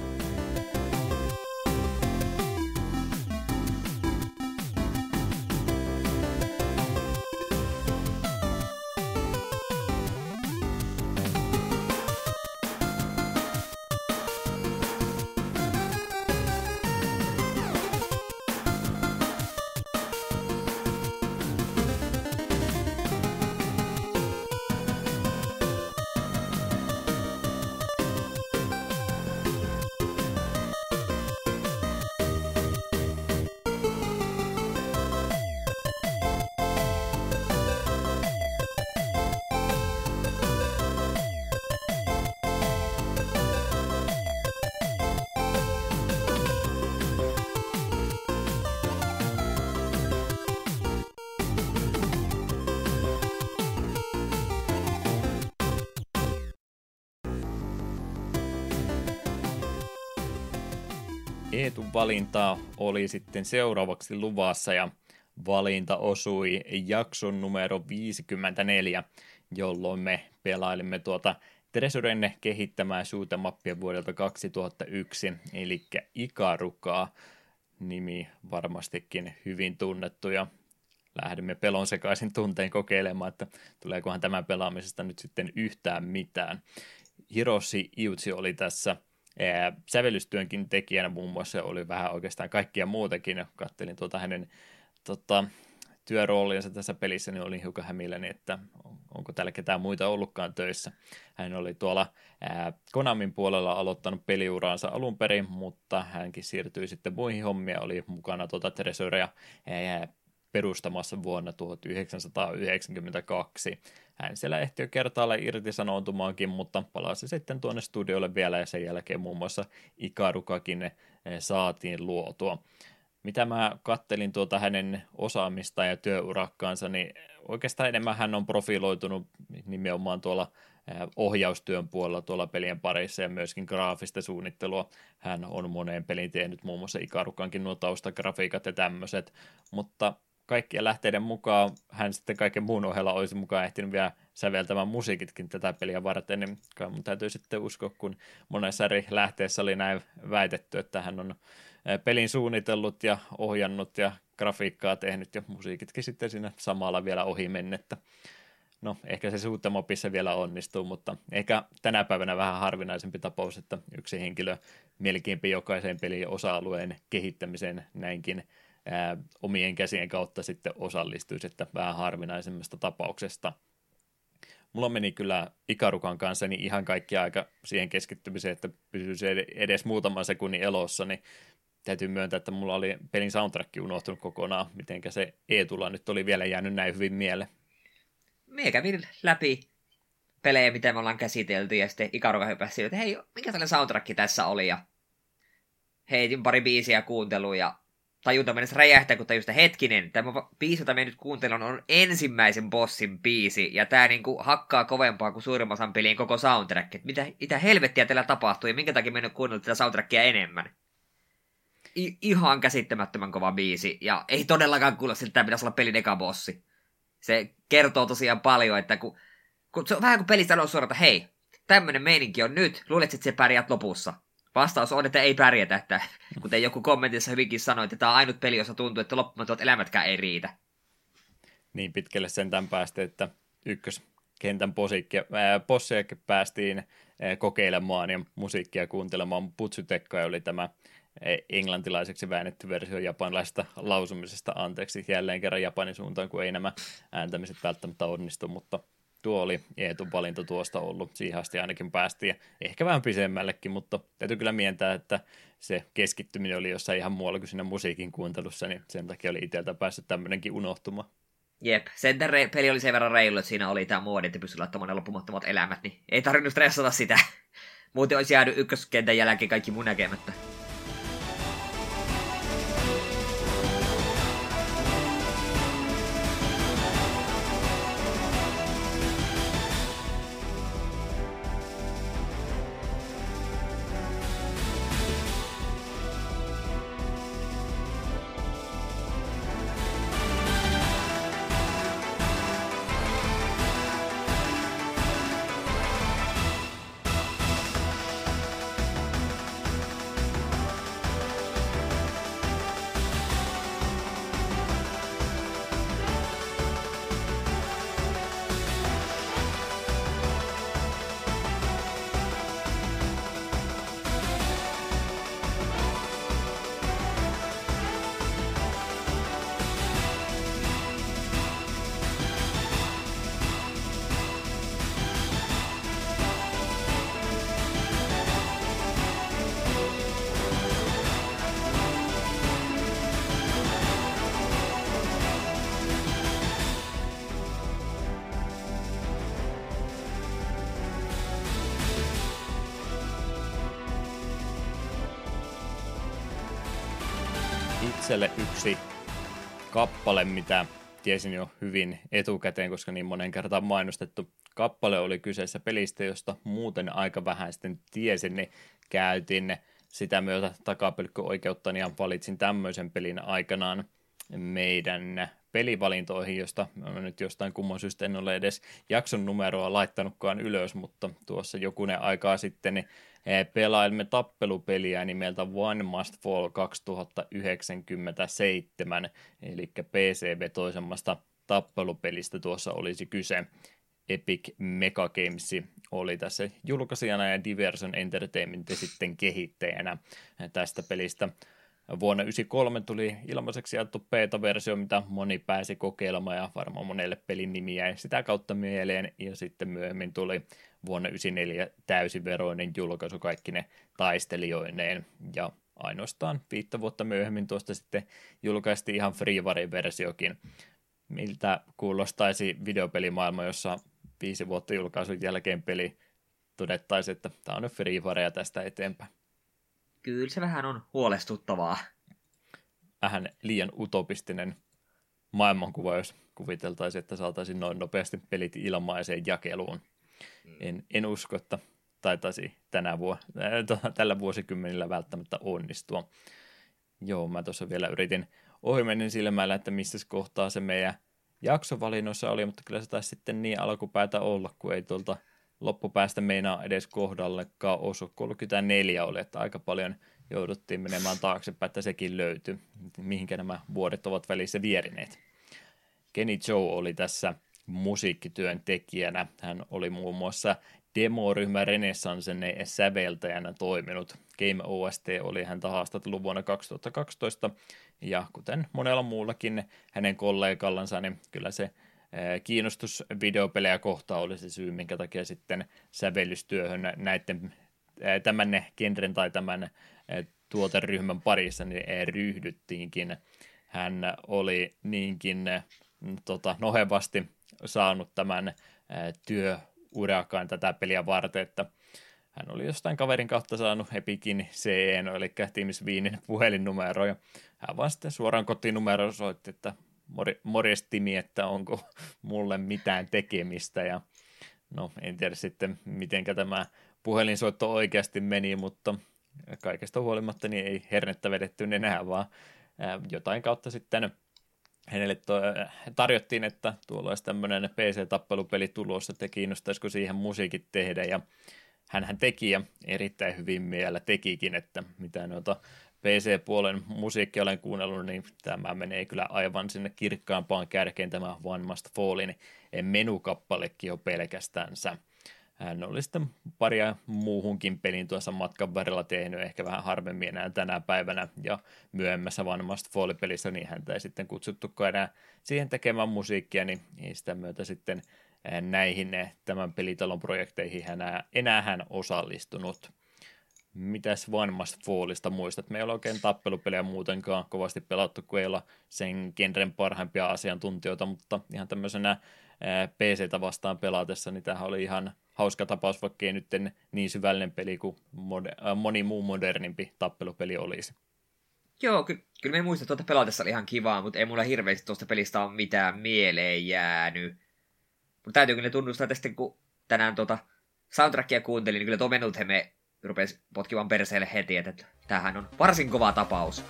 Eetun valinta oli sitten seuraavaksi luvassa ja valinta osui jakson numero 54, jolloin me pelailimme tuota Tresurenne kehittämää shootemappia vuodelta 2001, eli Ikarukaa, nimi varmastikin hyvin tunnettu ja lähdemme pelon sekaisin tunteen kokeilemaan, että tuleekohan tämän pelaamisesta nyt sitten yhtään mitään. Hiroshi Iuchi oli tässä – sävellystyönkin tekijänä muun muassa oli vähän oikeastaan kaikkia muutakin. Kattelin tuota hänen tota, työroolinsa tässä pelissä, niin olin hiukan hämilläni, että onko täällä ketään muita ollutkaan töissä. Hän oli tuolla ää, Konamin puolella aloittanut peliuraansa alun perin, mutta hänkin siirtyi sitten muihin hommia, oli mukana tuota Tresorea perustamassa vuonna 1992. Hän siellä ehti jo kertaalle irtisanoutumaankin, mutta palasi sitten tuonne studiolle vielä ja sen jälkeen muun muassa Ikarukakin eh, saatiin luotua. Mitä mä kattelin tuota hänen osaamista ja työurakkaansa, niin oikeastaan enemmän hän on profiloitunut nimenomaan tuolla eh, ohjaustyön puolella tuolla pelien parissa ja myöskin graafista suunnittelua. Hän on moneen pelin tehnyt muun muassa Ikarukankin nuo taustagrafiikat ja tämmöiset, mutta kaikkien lähteiden mukaan hän sitten kaiken muun ohella olisi mukaan ehtinyt vielä säveltämään musiikitkin tätä peliä varten, niin kai mun täytyy sitten uskoa, kun monessa eri lähteessä oli näin väitetty, että hän on pelin suunnitellut ja ohjannut ja grafiikkaa tehnyt ja musiikitkin sitten siinä samalla vielä ohi mennettä. No, ehkä se suuttamopissa vielä onnistuu, mutta ehkä tänä päivänä vähän harvinaisempi tapaus, että yksi henkilö melkeinpä jokaisen pelin osa-alueen kehittämiseen näinkin ää, omien käsien kautta sitten osallistuisi, että vähän harvinaisemmasta tapauksesta. Mulla meni kyllä Ikarukan kanssa niin ihan kaikki aika siihen keskittymiseen, että pysyisi edes muutaman sekunnin elossa, niin täytyy myöntää, että mulla oli pelin soundtrack unohtunut kokonaan, mitenkä se Eetulla nyt oli vielä jäänyt näin hyvin mieleen. Mie kävin läpi pelejä, mitä me ollaan käsitelty, ja sitten Ikaruga hypäsi, että hei, mikä tällainen soundtrack tässä oli, ja heitin pari biisiä kuunteluun, ja tajunta mennessä räjähtää, kun tajusta hetkinen, tämä biisi, jota me nyt kuuntelemme, on ensimmäisen bossin biisi, ja tämä niinku hakkaa kovempaa kuin suurimman osan pelien koko soundtrack. Et mitä, mitä helvettiä teillä tapahtuu, ja minkä takia me nyt kuunnellut tätä soundtrackia enemmän? I- ihan käsittämättömän kova biisi, ja ei todellakaan kuulla siltä, että tämä pitäisi olla pelin eka bossi. Se kertoo tosiaan paljon, että kun, kun se on vähän kuin pelistä on suorata, hei, tämmönen meininki on nyt, luulet, että se pärjät lopussa. Vastaus on, että ei pärjätä, että kuten joku kommentissa hyvinkin sanoi, että tämä on ainut peli, jossa tuntuu, että loppumattomat elämätkään ei riitä. Niin pitkälle sentään päästiin, että ykköskentän posseja päästiin kokeilemaan ja musiikkia kuuntelemaan. Putsutekka oli tämä englantilaiseksi väännetty versio japanilaisesta lausumisesta. Anteeksi jälleen kerran Japanin suuntaan, kun ei nämä ääntämiset välttämättä onnistu, mutta tuo oli Eetun valinta tuosta ollut. Siihen asti ainakin päästiin ja ehkä vähän pisemmällekin, mutta täytyy kyllä mientää, että se keskittyminen oli jossain ihan muualla kuin siinä musiikin kuuntelussa, niin sen takia oli itseltä päässyt tämmöinenkin unohtuma. Jep, sen re- peli oli sen verran reilu, että siinä oli tämä muodi, että pystyi laittamaan ne loppumattomat elämät, niin ei tarvinnut stressata sitä. <laughs> Muuten olisi jäänyt ykköskentän jälkeen kaikki mun näkemättä. Itselle yksi kappale, mitä tiesin jo hyvin etukäteen, koska niin monen kertaan mainostettu kappale oli kyseessä pelistä, josta muuten aika vähän sitten tiesin, niin käytin sitä myötä takapelkköoikeuttani ja valitsin tämmöisen pelin aikanaan meidän pelivalintoihin, josta nyt jostain kumman syystä en ole edes jakson numeroa laittanutkaan ylös, mutta tuossa jokunen aikaa sitten niin pelailimme tappelupeliä nimeltä One Must Fall 2097, eli PC-vetoisemmasta tappelupelistä tuossa olisi kyse. Epic Mega Games oli tässä julkaisijana ja Diversion Entertainment sitten kehittäjänä tästä pelistä. Vuonna 1993 tuli ilmaiseksi jaettu beta-versio, mitä moni pääsi kokeilemaan ja varmaan monelle pelin nimi jäi sitä kautta mieleen. Ja sitten myöhemmin tuli vuonna 1994 täysiveroinen julkaisu kaikki ne taistelijoineen. Ja ainoastaan viittä vuotta myöhemmin tuosta sitten julkaistiin ihan freeware-versiokin. Miltä kuulostaisi videopelimaailma, jossa viisi vuotta julkaisun jälkeen peli todettaisiin, että tämä on nyt freewarea tästä eteenpäin kyllä se vähän on huolestuttavaa. Vähän liian utopistinen maailmankuva, jos kuviteltaisiin, että saataisiin noin nopeasti pelit ilmaiseen jakeluun. Mm. En, en usko, että taitaisi tänä vuo, äh, tällä vuosikymmenellä välttämättä onnistua. Joo, mä tuossa vielä yritin ohimennen silmällä, että missä kohtaa se meidän jaksovalinnoissa oli, mutta kyllä se taisi sitten niin alkupäätä olla, kun ei tuolta – loppupäästä meinaa edes kohdallekaan osu. 34 oli, että aika paljon jouduttiin menemään taaksepäin, että sekin löytyi, mihinkä nämä vuodet ovat välissä vierineet. Kenny Joe oli tässä musiikkityön tekijänä. Hän oli muun muassa demoryhmä Renessansen säveltäjänä toiminut. Game OST oli häntä haastattellut vuonna 2012, ja kuten monella muullakin hänen kollegallansa, niin kyllä se kiinnostus videopelejä kohtaan oli se syy, minkä takia sitten sävellystyöhön näiden tämän genren tai tämän tuoteryhmän parissa niin ryhdyttiinkin. Hän oli niinkin tota, nohevasti saanut tämän työ urakaan tätä peliä varten, että hän oli jostain kaverin kautta saanut Epikin CE, eli Teams Viinin puhelinnumero, ja hän vaan sitten suoraan kotinumero soitti, että morjes Timi, että onko <laughs> mulle mitään tekemistä, ja no en tiedä sitten, miten tämä puhelinsoitto oikeasti meni, mutta kaikesta huolimatta niin ei hernettä vedetty enää, vaan jotain kautta sitten hänelle tarjottiin, että tuolla olisi tämmöinen PC-tappelupeli tulossa, että kiinnostaisiko siihen musiikit tehdä, ja hän teki ja erittäin hyvin vielä tekikin, että mitä noita PC-puolen musiikki olen kuunnellut, niin tämä menee kyllä aivan sinne kirkkaampaan kärkeen tämä One Must Fallin menukappalekin jo pelkästänsä. Hän oli sitten paria muuhunkin pelin tuossa matkan varrella tehnyt, ehkä vähän harvemmin enää tänä päivänä, ja myöhemmässä Must Fall-pelissä, niin häntä ei sitten kutsuttukaan enää siihen tekemään musiikkia, niin sitä myötä sitten näihin tämän pelitalon projekteihin enää, enää hän osallistunut. Mitäs One Must Fallista muistat? Me ei ole oikein tappelupelejä muutenkaan kovasti pelattu, kun ei olla sen genren parhaimpia asiantuntijoita, mutta ihan tämmöisenä PC-tä vastaan pelatessa, niin tämähän oli ihan hauska tapaus, vaikka ei nyt niin syvällinen peli kuin moni muu modernimpi tappelupeli olisi. Joo, ky- kyllä me muistan, että tuota pelatessa oli ihan kivaa, mutta ei mulla hirveästi tuosta pelistä ole mitään mieleen jäänyt. Mutta täytyy kyllä tunnustaa, että sitten kun tänään tuota soundtrackia kuuntelin, niin kyllä tuo Menutheme rupesi potkivan perseelle heti, että tämähän on varsin kova tapaus.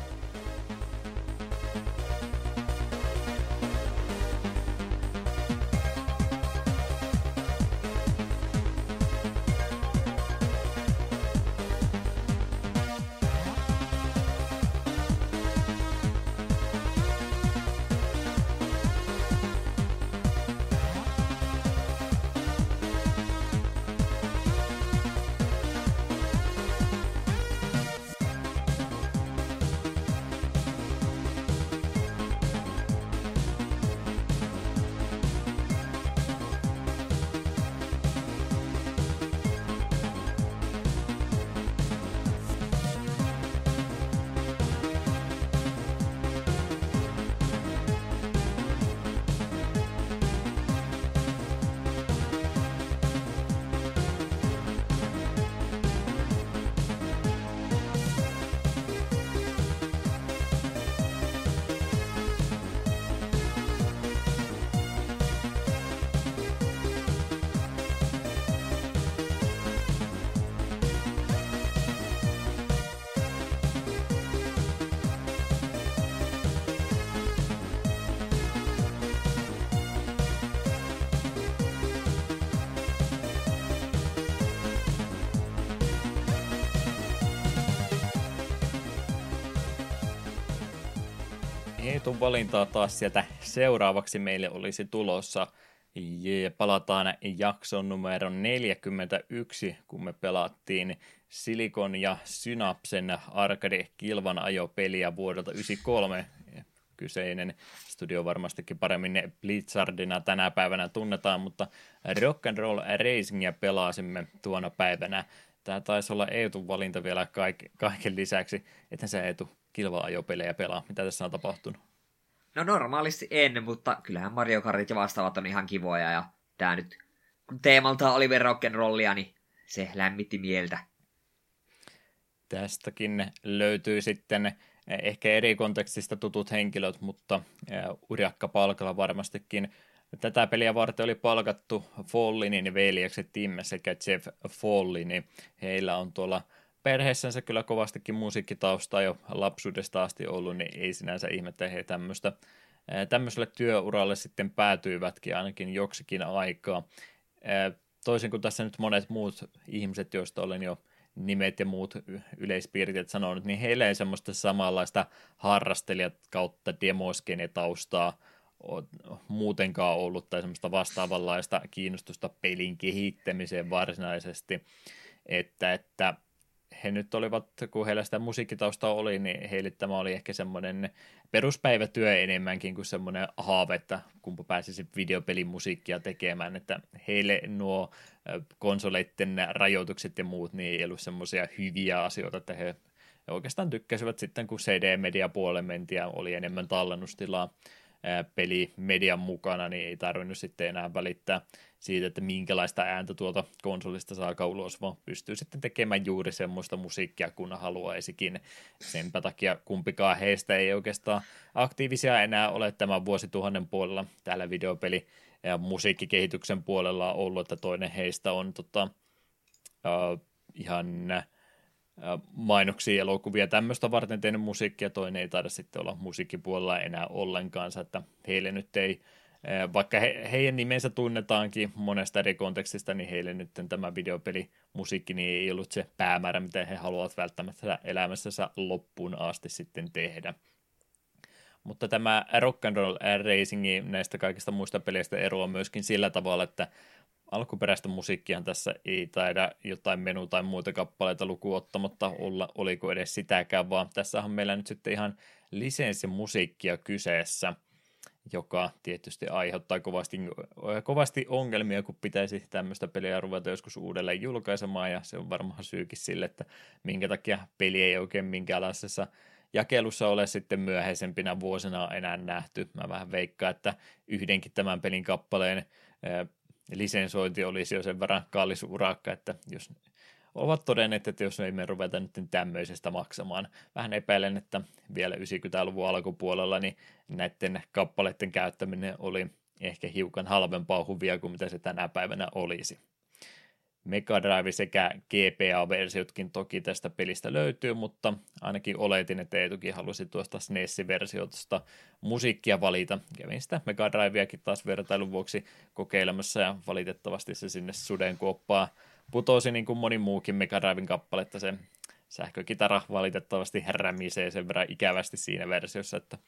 Valintaa taas sieltä seuraavaksi meille olisi tulossa. Ja palataan jakson numero 41, kun me pelattiin Silikon ja Synapsen arcade kilvan ajopeliä vuodelta 93. Kyseinen studio varmastikin paremmin Blitzardina tänä päivänä tunnetaan, mutta Rock and Roll Racingia pelasimme tuona päivänä. Tämä taisi olla Eetun valinta vielä kaiken lisäksi, että se Eetu kilva-ajopelejä pelaa. Mitä tässä on tapahtunut? No normaalisti en, mutta kyllähän Mario Kartit ja vastaavat on ihan kivoja ja tää nyt, kun teemalta oli rock'n'rollia, niin se lämmitti mieltä. Tästäkin löytyy sitten eh, ehkä eri kontekstista tutut henkilöt, mutta eh, Uriakka palkalla varmastikin. Tätä peliä varten oli palkattu Fallinin veljekset Tim sekä Jeff Fallini. Heillä on tuolla perheessänsä kyllä kovastikin musiikkitaustaa jo lapsuudesta asti ollut, niin ei sinänsä ihmettä he tämmöistä, tämmöiselle työuralle sitten päätyivätkin ainakin joksikin aikaa. Toisin kuin tässä nyt monet muut ihmiset, joista olen jo nimet ja muut yleispiirteet sanonut, niin heillä ei semmoista samanlaista harrastelijat kautta demoskene taustaa muutenkaan ollut tai semmoista vastaavanlaista kiinnostusta pelin kehittämiseen varsinaisesti, että, että he nyt olivat, kun heillä sitä musiikkitausta oli, niin heille tämä oli ehkä semmoinen peruspäivätyö enemmänkin kuin semmoinen haave, että kumpa pääsisi videopelin musiikkia tekemään, että heille nuo konsoleiden rajoitukset ja muut niin ei ollut semmoisia hyviä asioita, että he, oikeastaan tykkäsivät sitten, kun CD-media puolelle mentiin ja oli enemmän tallennustilaa pelimedian mukana, niin ei tarvinnut sitten enää välittää siitä, että minkälaista ääntä tuolta konsolista saa ulos, vaan pystyy sitten tekemään juuri semmoista musiikkia, kun haluaisikin. Senpä takia kumpikaan heistä ei oikeastaan aktiivisia enää ole tämän vuosituhannen puolella täällä videopeli ja musiikkikehityksen puolella ollut, että toinen heistä on tota, uh, ihan mainoksia, elokuvia tämmöistä varten tehnyt musiikkia, toinen ei taida sitten olla musiikkipuolella enää ollenkaan, että heille nyt ei, vaikka he, heidän nimensä tunnetaankin monesta eri kontekstista, niin heille nyt tämä videopeli musiikki niin ei ollut se päämäärä, mitä he haluavat välttämättä elämässänsä loppuun asti sitten tehdä. Mutta tämä Rock and Roll Racing näistä kaikista muista peleistä eroaa myöskin sillä tavalla, että alkuperäistä musiikkia tässä ei taida jotain menu- tai muita kappaleita lukuottamatta olla, oliko edes sitäkään, vaan tässä on meillä nyt sitten ihan lisenssimusiikkia kyseessä, joka tietysti aiheuttaa kovasti, kovasti ongelmia, kun pitäisi tämmöistä peliä ruveta joskus uudelleen julkaisemaan, ja se on varmaan syykin sille, että minkä takia peli ei oikein minkäänlaisessa jakelussa ole sitten myöhäisempinä vuosina enää nähty. Mä vähän veikkaan, että yhdenkin tämän pelin kappaleen lisensointi olisi jo sen verran kallis urakka, että jos ovat todenneet, että jos ei me ruveta nyt tämmöisestä maksamaan. Vähän epäilen, että vielä 90-luvun alkupuolella niin näiden kappaleiden käyttäminen oli ehkä hiukan halvempaa huvia kuin mitä se tänä päivänä olisi. Mega Drive sekä GPA-versiotkin toki tästä pelistä löytyy, mutta ainakin oletin, että Eetukin halusi tuosta SNES-versiosta musiikkia valita. Kävin sitä Mega Driveakin taas vertailun vuoksi kokeilemassa ja valitettavasti se sinne sudenkuoppaa putosi niin kuin moni muukin Mega Driven kappale, että se sähkökitara valitettavasti rämisee sen verran ikävästi siinä versiossa, että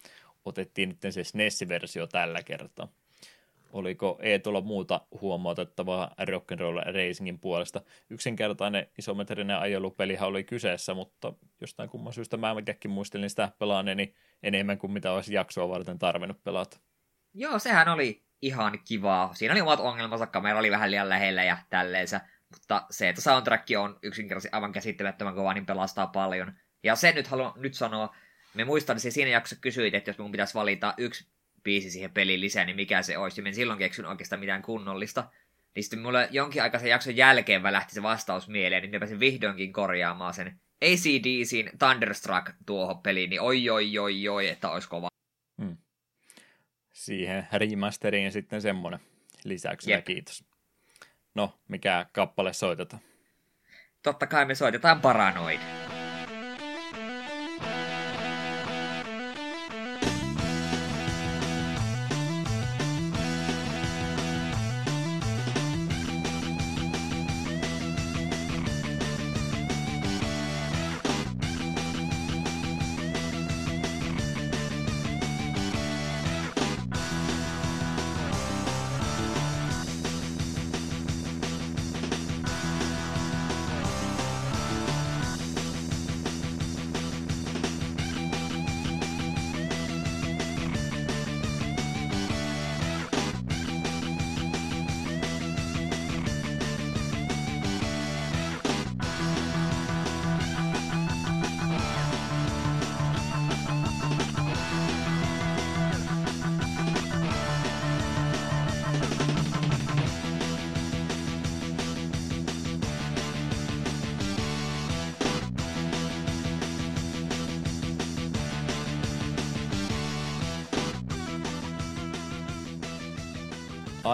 otettiin nyt se SNES-versio tällä kertaa. Oliko Eetulla muuta huomautettavaa Rock'n'Roll Racingin puolesta? Yksinkertainen isometrinen ajolupelihan oli kyseessä, mutta jostain kumman syystä mä itsekin muistelin sitä pelaaneeni enemmän kuin mitä olisi jaksoa varten tarvinnut pelata. Joo, sehän oli ihan kivaa. Siinä oli omat ongelmansa, kamera oli vähän liian lähellä ja tälleensä. Mutta se, että soundtrack on yksinkertaisesti aivan käsittämättömän kova, niin pelastaa paljon. Ja sen nyt haluan nyt sanoa, me muistan, että siinä jaksossa kysyit, että jos mun pitäisi valita yksi biisi siihen peliin lisää, niin mikä se olisi. Ja en silloin keksyn oikeastaan mitään kunnollista. Niin sitten mulle jonkin aikaisen jakson jälkeen lähti se vastaus mieleen, niin mä pääsin vihdoinkin korjaamaan sen ACDCin Thunderstruck tuohon peliin, niin oi oi oi oi, että olisi kova. Hmm. Siihen remasteriin sitten semmonen lisäyksenä, Jep. kiitos. No, mikä kappale soitetaan? Totta kai me soitetaan Paranoid.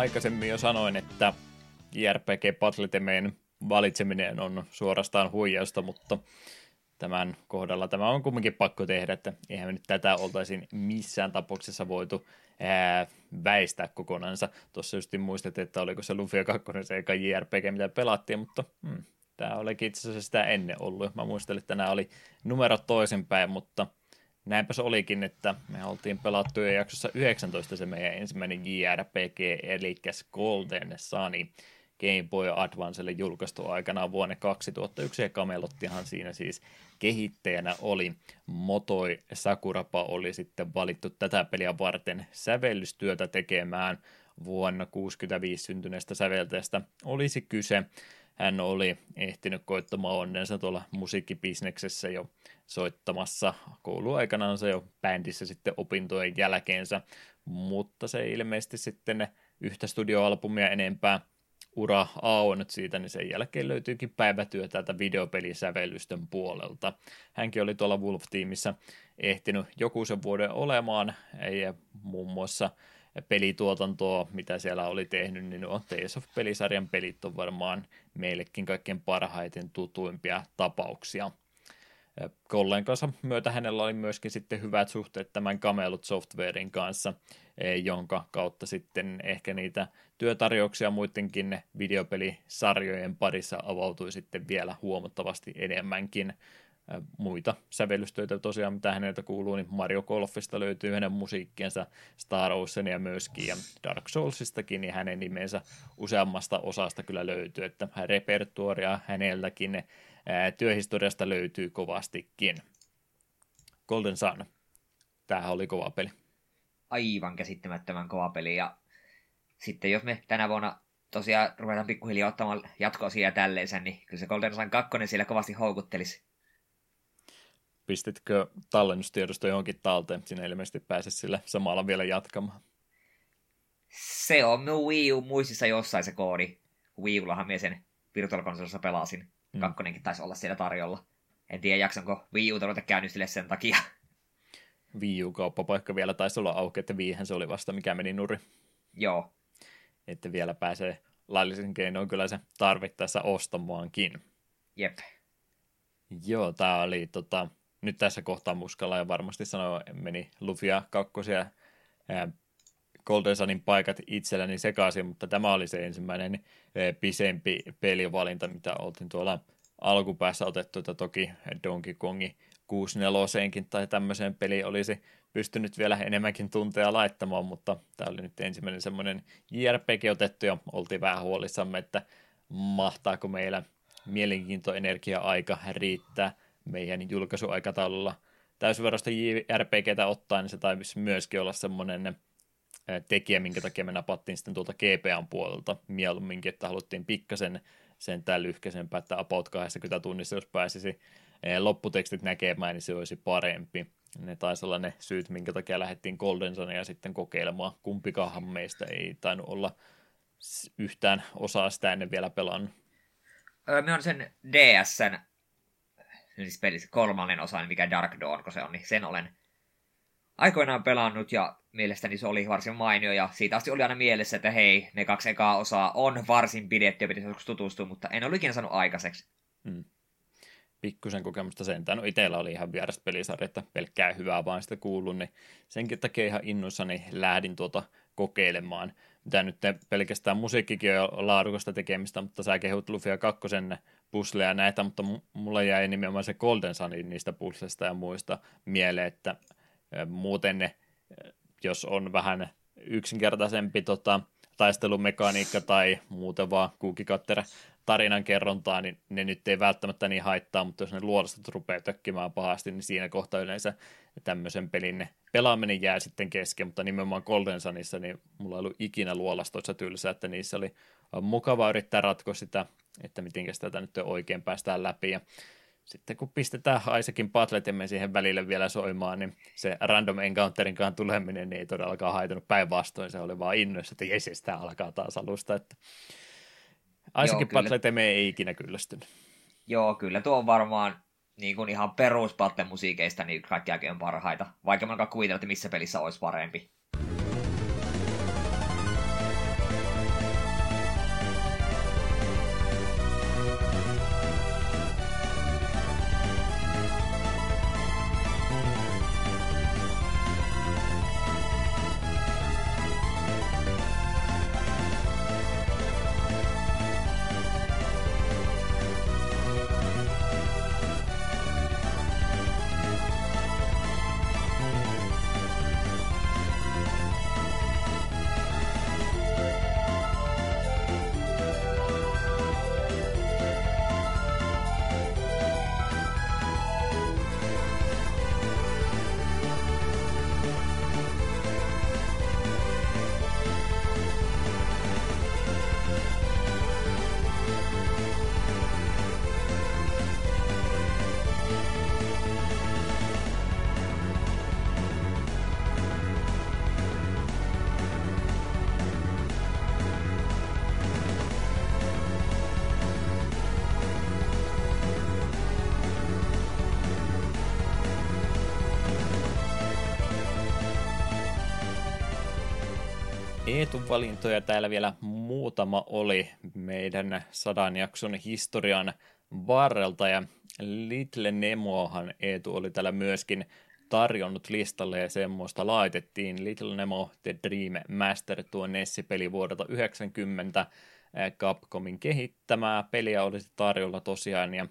Aikaisemmin jo sanoin, että JRPG Battletemeen valitseminen on suorastaan huijausta, mutta tämän kohdalla tämä on kumminkin pakko tehdä, että eihän me nyt tätä oltaisiin missään tapauksessa voitu ää, väistää kokonansa. Tuossa just muistettiin, että oliko se Lufia 2 se eka JRPG, mitä pelattiin, mutta hmm, tämä olikin itse asiassa sitä ennen ollut. Mä muistelin, että nämä oli numerot toisinpäin, mutta – näinpä se olikin, että me oltiin pelattu jo jaksossa 19 se meidän ensimmäinen JRPG, eli Golden Sunny. Game Boy Advancelle julkaistu aikana vuonna 2001, ja Kamelottihan siinä siis kehittäjänä oli. Motoi Sakurapa oli sitten valittu tätä peliä varten sävellystyötä tekemään vuonna 65 syntyneestä säveltäjästä olisi kyse. Hän oli ehtinyt koittamaan onnensa tuolla musiikkibisneksessä jo soittamassa kouluaikanaan se jo bändissä sitten opintojen jälkeensä, mutta se ilmeisesti sitten yhtä studioalbumia enempää ura auennut siitä, niin sen jälkeen löytyykin päivätyö täältä videopelisävellysten puolelta. Hänkin oli tuolla Wolf-tiimissä ehtinyt joku sen vuoden olemaan, ei muun muassa pelituotantoa, mitä siellä oli tehnyt, niin nuo Tales of pelisarjan pelit on varmaan meillekin kaikkein parhaiten tutuimpia tapauksia. Kolleen kanssa myötä hänellä oli myöskin sitten hyvät suhteet tämän Camelot Softwarein kanssa, e, jonka kautta sitten ehkä niitä työtarjouksia muidenkin videopelisarjojen parissa avautui sitten vielä huomattavasti enemmänkin muita sävellystöitä tosiaan, mitä häneltä kuuluu, niin Mario Golfista löytyy hänen musiikkiensa, Star Oceania myöskin ja Dark Soulsistakin, niin hänen nimensä useammasta osasta kyllä löytyy, että repertuoria häneltäkin työhistoriasta löytyy kovastikin. Golden Sun, tämähän oli kova peli. Aivan käsittämättömän kova peli, ja sitten jos me tänä vuonna tosiaan ruvetaan pikkuhiljaa ottamaan jatkoasia tälleensä, niin kyllä se Golden Sun 2 siellä kovasti houkuttelisi pistitkö tallennustiedosto johonkin talteen? Sinä ilmeisesti pääse sillä samalla vielä jatkamaan. Se on minun Wii U muistissa jossain se koodi. Wii Ullahan minä sen Virtual Consolessa pelasin. Mm. Kakkonenkin taisi olla siellä tarjolla. En tiedä, jaksanko Wii U ruveta käynnistille sen takia. Wii U-kauppapaikka vielä taisi olla auki, että viihän se oli vasta, mikä meni nuri. Joo. Että vielä pääsee laillisen keinoin kyllä se tarvittaessa ostamaankin. Jep. Joo, tämä oli tota, nyt tässä kohtaa muskalla ja varmasti sanoa, meni Lufia kakkosia Golden Sunin paikat itselläni sekaisin, mutta tämä oli se ensimmäinen pisempi pelivalinta, mitä oltiin tuolla alkupäässä otettu, että toki Donkey Kongi 64 tai tämmöiseen peli olisi pystynyt vielä enemmänkin tunteja laittamaan, mutta tämä oli nyt ensimmäinen semmoinen JRPG otettu ja oltiin vähän huolissamme, että mahtaako meillä mielenkiintoenergia-aika riittää meidän julkaisuaikataululla täysiverosta JRPGtä ottaa, niin se taisi myöskin olla semmoinen tekijä, minkä takia me napattiin sitten tuolta GPAn puolelta mieluumminkin, että haluttiin pikkasen sen tämän lyhkäisempää, että about 20 tunnissa, jos pääsisi lopputekstit näkemään, niin se olisi parempi. Ne taisi olla ne syyt, minkä takia lähdettiin Golden ja sitten kokeilemaan. Kumpikahan meistä ei tainnut olla yhtään osaa sitä ennen vielä pelannut. Öö, me on sen DSn siis pelissä kolmannen osan, mikä Dark Dawn, kun se on, niin sen olen aikoinaan pelannut ja mielestäni se oli varsin mainio ja siitä asti oli aina mielessä, että hei, ne kaksi ekaa osaa on varsin pidetty ja pitäisi joskus tutustua, mutta en ole ikinä saanut aikaiseksi. Hmm. Pikkusen kokemusta sentään. No itsellä oli ihan vieras pelisarja, että pelkkää hyvää vaan sitä kuullut, niin senkin takia ihan innoissani lähdin tuota kokeilemaan mitä nyt pelkästään musiikkikin on laadukasta tekemistä, mutta sä kehut Lufia kakkosen pusleja näitä, mutta mulla jäi nimenomaan se Golden Sun niistä puslesta ja muista mieleen, että muuten ne, jos on vähän yksinkertaisempi tota, taistelumekaniikka tai muuten vaan kuukikattera tarinan kerrontaa, niin ne nyt ei välttämättä niin haittaa, mutta jos ne luodastot rupeaa tökkimään pahasti, niin siinä kohtaa yleensä tämmöisen pelin pelaaminen jää sitten kesken, mutta nimenomaan Golden Sunissa, niin mulla ei ollut ikinä luolastoissa tylsä, että niissä oli mukava yrittää ratkoa sitä, että miten tätä nyt oikein päästään läpi, ja sitten kun pistetään Isaacin patletimme siihen välille vielä soimaan, niin se random encounterin tuleminen niin ei todellakaan haitanut päinvastoin, se oli vaan innoissa, että jes, sitä alkaa taas alusta, että Isaacin patletimme ei ikinä kyllästynyt. Joo, kyllä. Tuo on varmaan niin kuin ihan perus musiikeista niin kaikki on parhaita, vaikka mä kuvitella, että missä pelissä olisi parempi. Eetun valintoja täällä vielä muutama oli meidän sadan jakson historian varrelta ja Little Nemohan Eetu oli täällä myöskin tarjonnut listalle ja semmoista laitettiin. Little Nemo The Dream Master, tuo Nessi-peli vuodelta 90 Capcomin kehittämää. Peliä olisi tarjolla tosiaan ja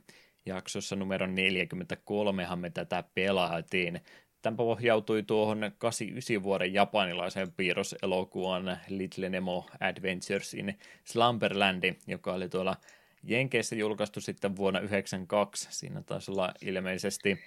jaksossa numero 43 me tätä pelaatiin. Tämä pohjautui tuohon 89 vuoden japanilaisen piirroselokuvan Little Nemo Adventures in Slumberland, joka oli tuolla Jenkeissä julkaistu sitten vuonna 1992. Siinä taisi olla ilmeisesti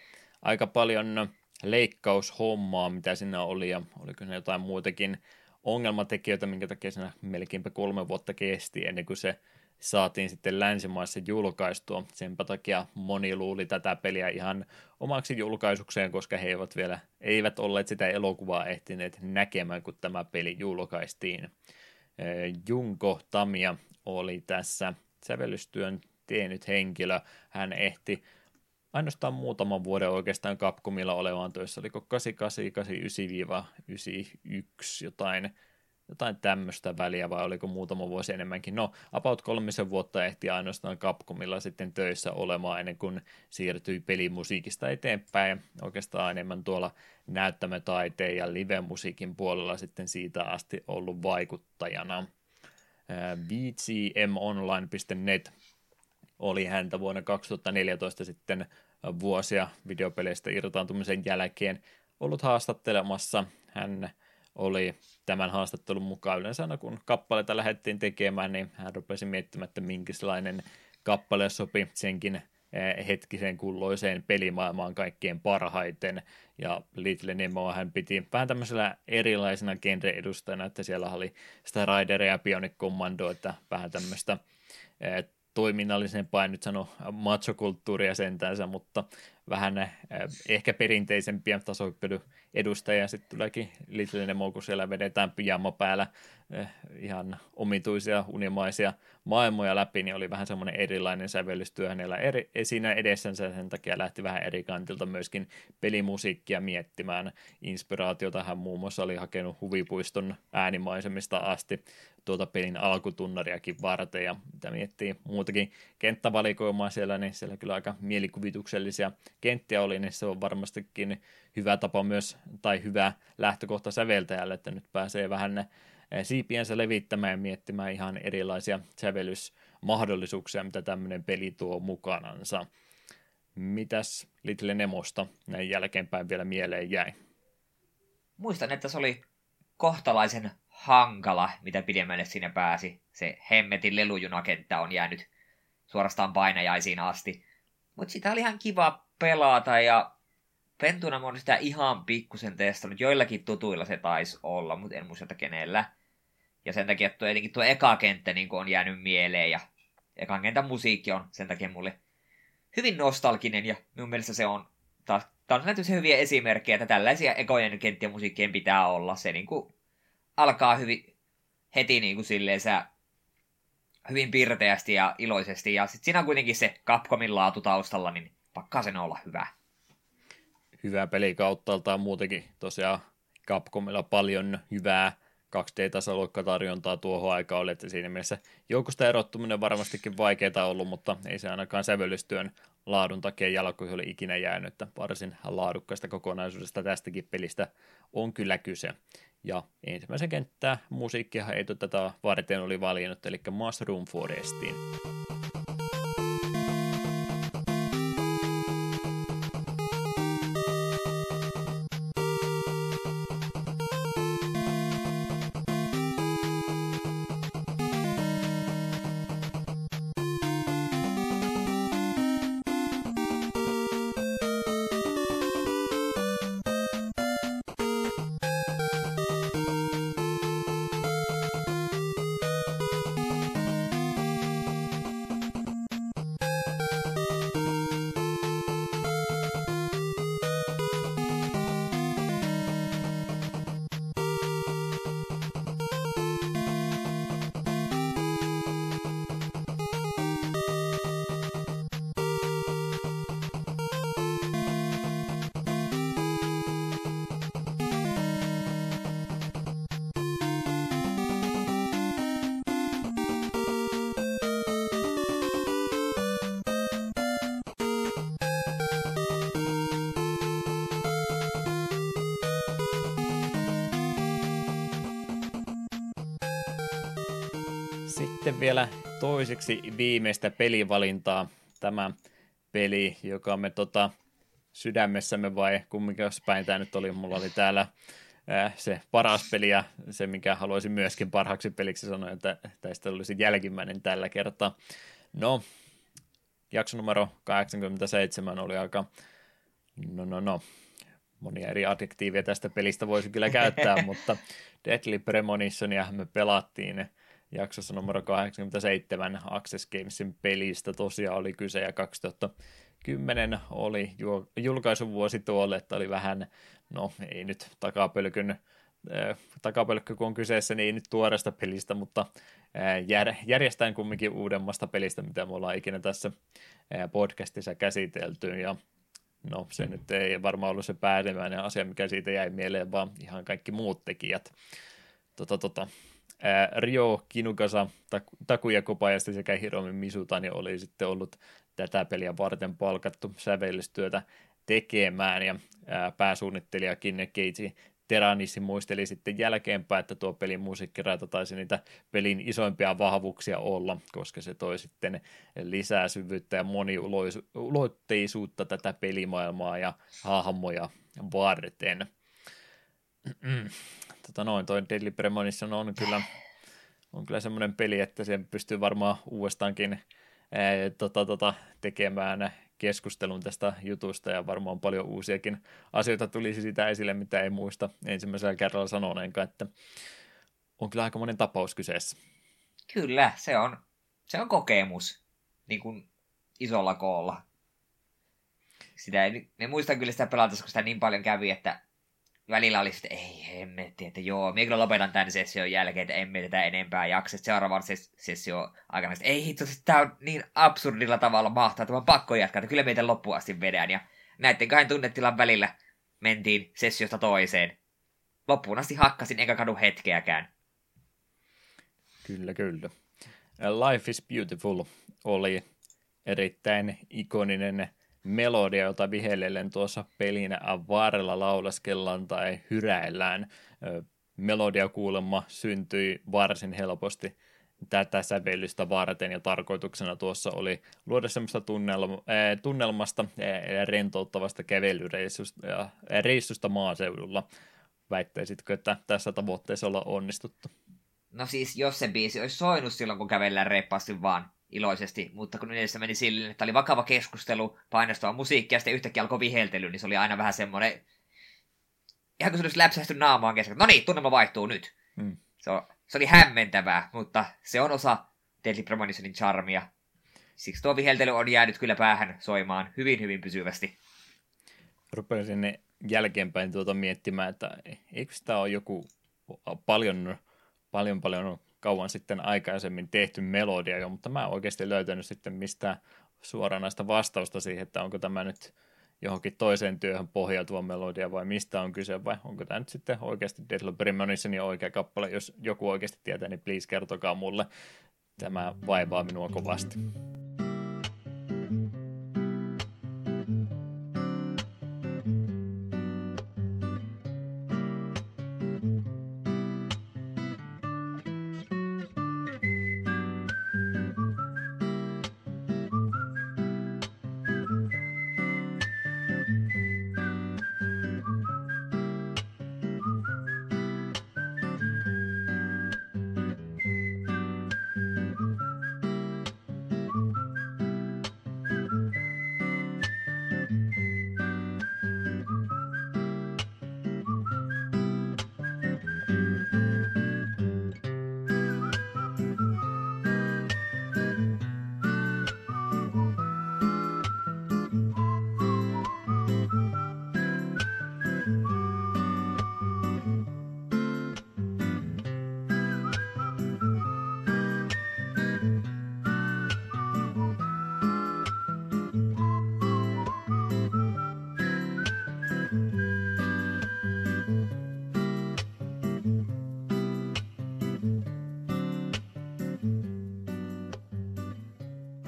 aika paljon leikkaushommaa, mitä siinä oli, ja oliko ne jotain muutakin ongelmatekijöitä, minkä takia siinä melkeinpä kolme vuotta kesti ennen kuin se saatiin sitten länsimaissa julkaistua. Sen takia moni luuli tätä peliä ihan omaksi julkaisukseen, koska he eivät vielä eivät olleet sitä elokuvaa ehtineet näkemään, kun tämä peli julkaistiin. Junko Tamia oli tässä sävellystyön tehnyt henkilö. Hän ehti ainoastaan muutaman vuoden oikeastaan Capcomilla olevaan töissä, oliko 88, 89-91 jotain, jotain tämmöistä väliä vai oliko muutama vuosi enemmänkin. No, about kolmisen vuotta ehti ainoastaan Capcomilla sitten töissä olemaan ennen kuin siirtyi pelimusiikista eteenpäin. Oikeastaan enemmän tuolla näyttämötaiteen ja live-musiikin puolella sitten siitä asti ollut vaikuttajana. VGMonline.net oli häntä vuonna 2014 sitten vuosia videopeleistä irtaantumisen jälkeen ollut haastattelemassa. Hän oli tämän haastattelun mukaan yleensä aina kun kappaleita lähdettiin tekemään, niin hän rupesi miettimään, että minkälainen kappale sopi senkin eh, hetkiseen kulloiseen pelimaailmaan kaikkein parhaiten. Ja Little Nemoa hän piti vähän tämmöisellä erilaisena genre-edustajana, että siellä oli sitä Rideria ja Bionic Commando, että vähän tämmöistä eh, toiminnallisempaa, en nyt sano machokulttuuria sentänsä, mutta vähän äh, ehkä perinteisempiä tasohyppelyedustajia. Sitten tuleekin Little Nemo, kun siellä vedetään pijama päällä ihan omituisia unimaisia maailmoja läpi, niin oli vähän semmoinen erilainen sävellystyö hänellä eri, siinä edessänsä, sen takia lähti vähän eri kantilta myöskin pelimusiikkia miettimään. Inspiraatiota hän muun muassa oli hakenut huvipuiston äänimaisemista asti tuota pelin alkutunnariakin varten, ja mitä miettii muutakin kenttävalikoimaa siellä, niin siellä kyllä aika mielikuvituksellisia kenttiä oli, niin se on varmastikin hyvä tapa myös, tai hyvä lähtökohta säveltäjälle, että nyt pääsee vähän ne eh, siipiensä levittämään ja miettimään ihan erilaisia sävellysmahdollisuuksia, mitä tämmöinen peli tuo mukanansa. Mitäs Little Nemosta näin jälkeenpäin vielä mieleen jäi? Muistan, että se oli kohtalaisen hankala, mitä pidemmälle sinne pääsi. Se hemmetin lelujunakenttä on jäänyt suorastaan painajaisiin asti. Mutta sitä oli ihan kiva pelata ja pentuna mä sitä ihan pikkusen testannut. Joillakin tutuilla se taisi olla, mutta en muista kenellä. Ja sen takia tuo, etenkin tuo eka kenttä niin on jäänyt mieleen ja ekan kentän musiikki on sen takia mulle hyvin nostalginen ja minun mielestä se on taas, taas näytössä hyviä esimerkkejä, että tällaisia ekojen kenttien musiikkien pitää olla. Se niin kuin alkaa hyvin heti niin kuin silleen sä hyvin pirteästi ja iloisesti. Ja sitten siinä on kuitenkin se Capcomin laatu taustalla, niin pakkaa sen olla hyvä. Hyvä peli kauttaaltaan muutenkin. Tosiaan Capcomilla paljon hyvää 2D-tasaluokkatarjontaa tuohon aikaan oli, että siinä mielessä joukosta erottuminen varmastikin vaikeaa ollut, mutta ei se ainakaan sävellystyön laadun takia jalkoihin ole ikinä jäänyt, että varsin laadukkaista kokonaisuudesta tästäkin pelistä on kyllä kyse. Ja ensimmäisen kenttää musiikkia ei tätä varten oli valinnut, eli Mushroom Forestiin. Toiseksi viimeistä pelivalintaa. Tämä peli, joka me tota, sydämessämme vai kumminkin päin tämä nyt oli. Mulla oli täällä äh, se paras peli ja se, mikä haluaisin myöskin parhaaksi peliksi sanoa, että tästä olisi jälkimmäinen tällä kertaa. No, jakso numero 87 oli aika, no no no, monia eri adjektiiveja tästä pelistä voisi kyllä käyttää, <laughs> mutta Deadly Premonitionia me pelattiin jaksossa numero 87 Access Gamesin pelistä tosiaan oli kyse ja 2010 oli julkaisuvuosi tuolle, että oli vähän, no ei nyt takapölkyn takapölkkö kun on kyseessä, niin ei nyt tuoresta pelistä, mutta jär, järjestään kumminkin uudemmasta pelistä, mitä me ollaan ikinä tässä podcastissa käsitelty, ja no se nyt ei varmaan ollut se päällimmäinen asia, mikä siitä jäi mieleen, vaan ihan kaikki muut tekijät. Tota, tota, Rio Kinukasa, Takuya Kobayashi sekä Hiromi Misutani oli sitten ollut tätä peliä varten palkattu sävellystyötä tekemään ja pääsuunnittelijakin Keiji Teranissi muisteli sitten jälkeenpäin, että tuo pelin musiikkiraita taisi niitä pelin isoimpia vahvuuksia olla, koska se toi sitten lisää syvyyttä ja moniulotteisuutta tätä pelimaailmaa ja hahmoja varten. Tota noin, toi Deadly Premonition on kyllä, on kyllä semmoinen peli, että sen pystyy varmaan uudestaankin ää, tota, tota, tekemään keskustelun tästä jutusta ja varmaan paljon uusiakin asioita tulisi sitä esille, mitä ei muista ensimmäisellä kerralla sanoneenkaan, että on kyllä aika monen tapaus kyseessä. Kyllä, se on, se on kokemus niin kuin isolla koolla. Sitä ei, ne muistan kyllä sitä pelata, kun sitä niin paljon kävi, että välillä oli sitten, ei hemmetti, että joo, minä kyllä lopetan tämän session jälkeen, että emme tätä enempää jaksa. Seuraavan ses- sessio aikana, että ei hitto, siis tämä on niin absurdilla tavalla mahtaa, että on pakko jatkaa, että kyllä meitä loppuun asti vedän. Ja näiden kahden tunnetilan välillä mentiin sessiosta toiseen. Loppuun asti hakkasin, enkä kadu hetkeäkään. Kyllä, kyllä. Life is Beautiful oli erittäin ikoninen melodia, jota vihellellen tuossa pelin varrella laulaskellaan tai hyräillään. Melodia kuulemma syntyi varsin helposti tätä sävellystä varten ja tarkoituksena tuossa oli luoda semmoista tunnelma, tunnelmasta äh, rentouttavasta kävelyreissusta reissusta maaseudulla. Väittäisitkö, että tässä tavoitteessa olla onnistuttu? No siis, jos se biisi olisi soinut silloin, kun kävellään reippaasti vaan iloisesti, mutta kun edessä meni silleen, että oli vakava keskustelu, painostava musiikki ja sitten yhtäkkiä alkoi viheltely, niin se oli aina vähän semmoinen, ihan kun se olisi läpsähty naamaan kesken. No niin, tunnelma vaihtuu nyt. Mm. Se, on, se oli hämmentävää, mutta se on osa Deadly Premonitionin charmia. Siksi tuo viheltely on jäänyt kyllä päähän soimaan hyvin, hyvin pysyvästi. Rupesin jälkeenpäin tuota miettimään, että eikö sitä ole joku paljon, paljon, paljon kauan sitten aikaisemmin tehty melodia jo, mutta mä en oikeasti löytänyt sitten mistään suoranaista vastausta siihen, että onko tämä nyt johonkin toiseen työhön pohjautuva melodia vai mistä on kyse vai onko tämä nyt sitten oikeasti Deadlock Premonitionin oikea kappale. Jos joku oikeasti tietää, niin please kertokaa mulle. Tämä vaivaa minua kovasti.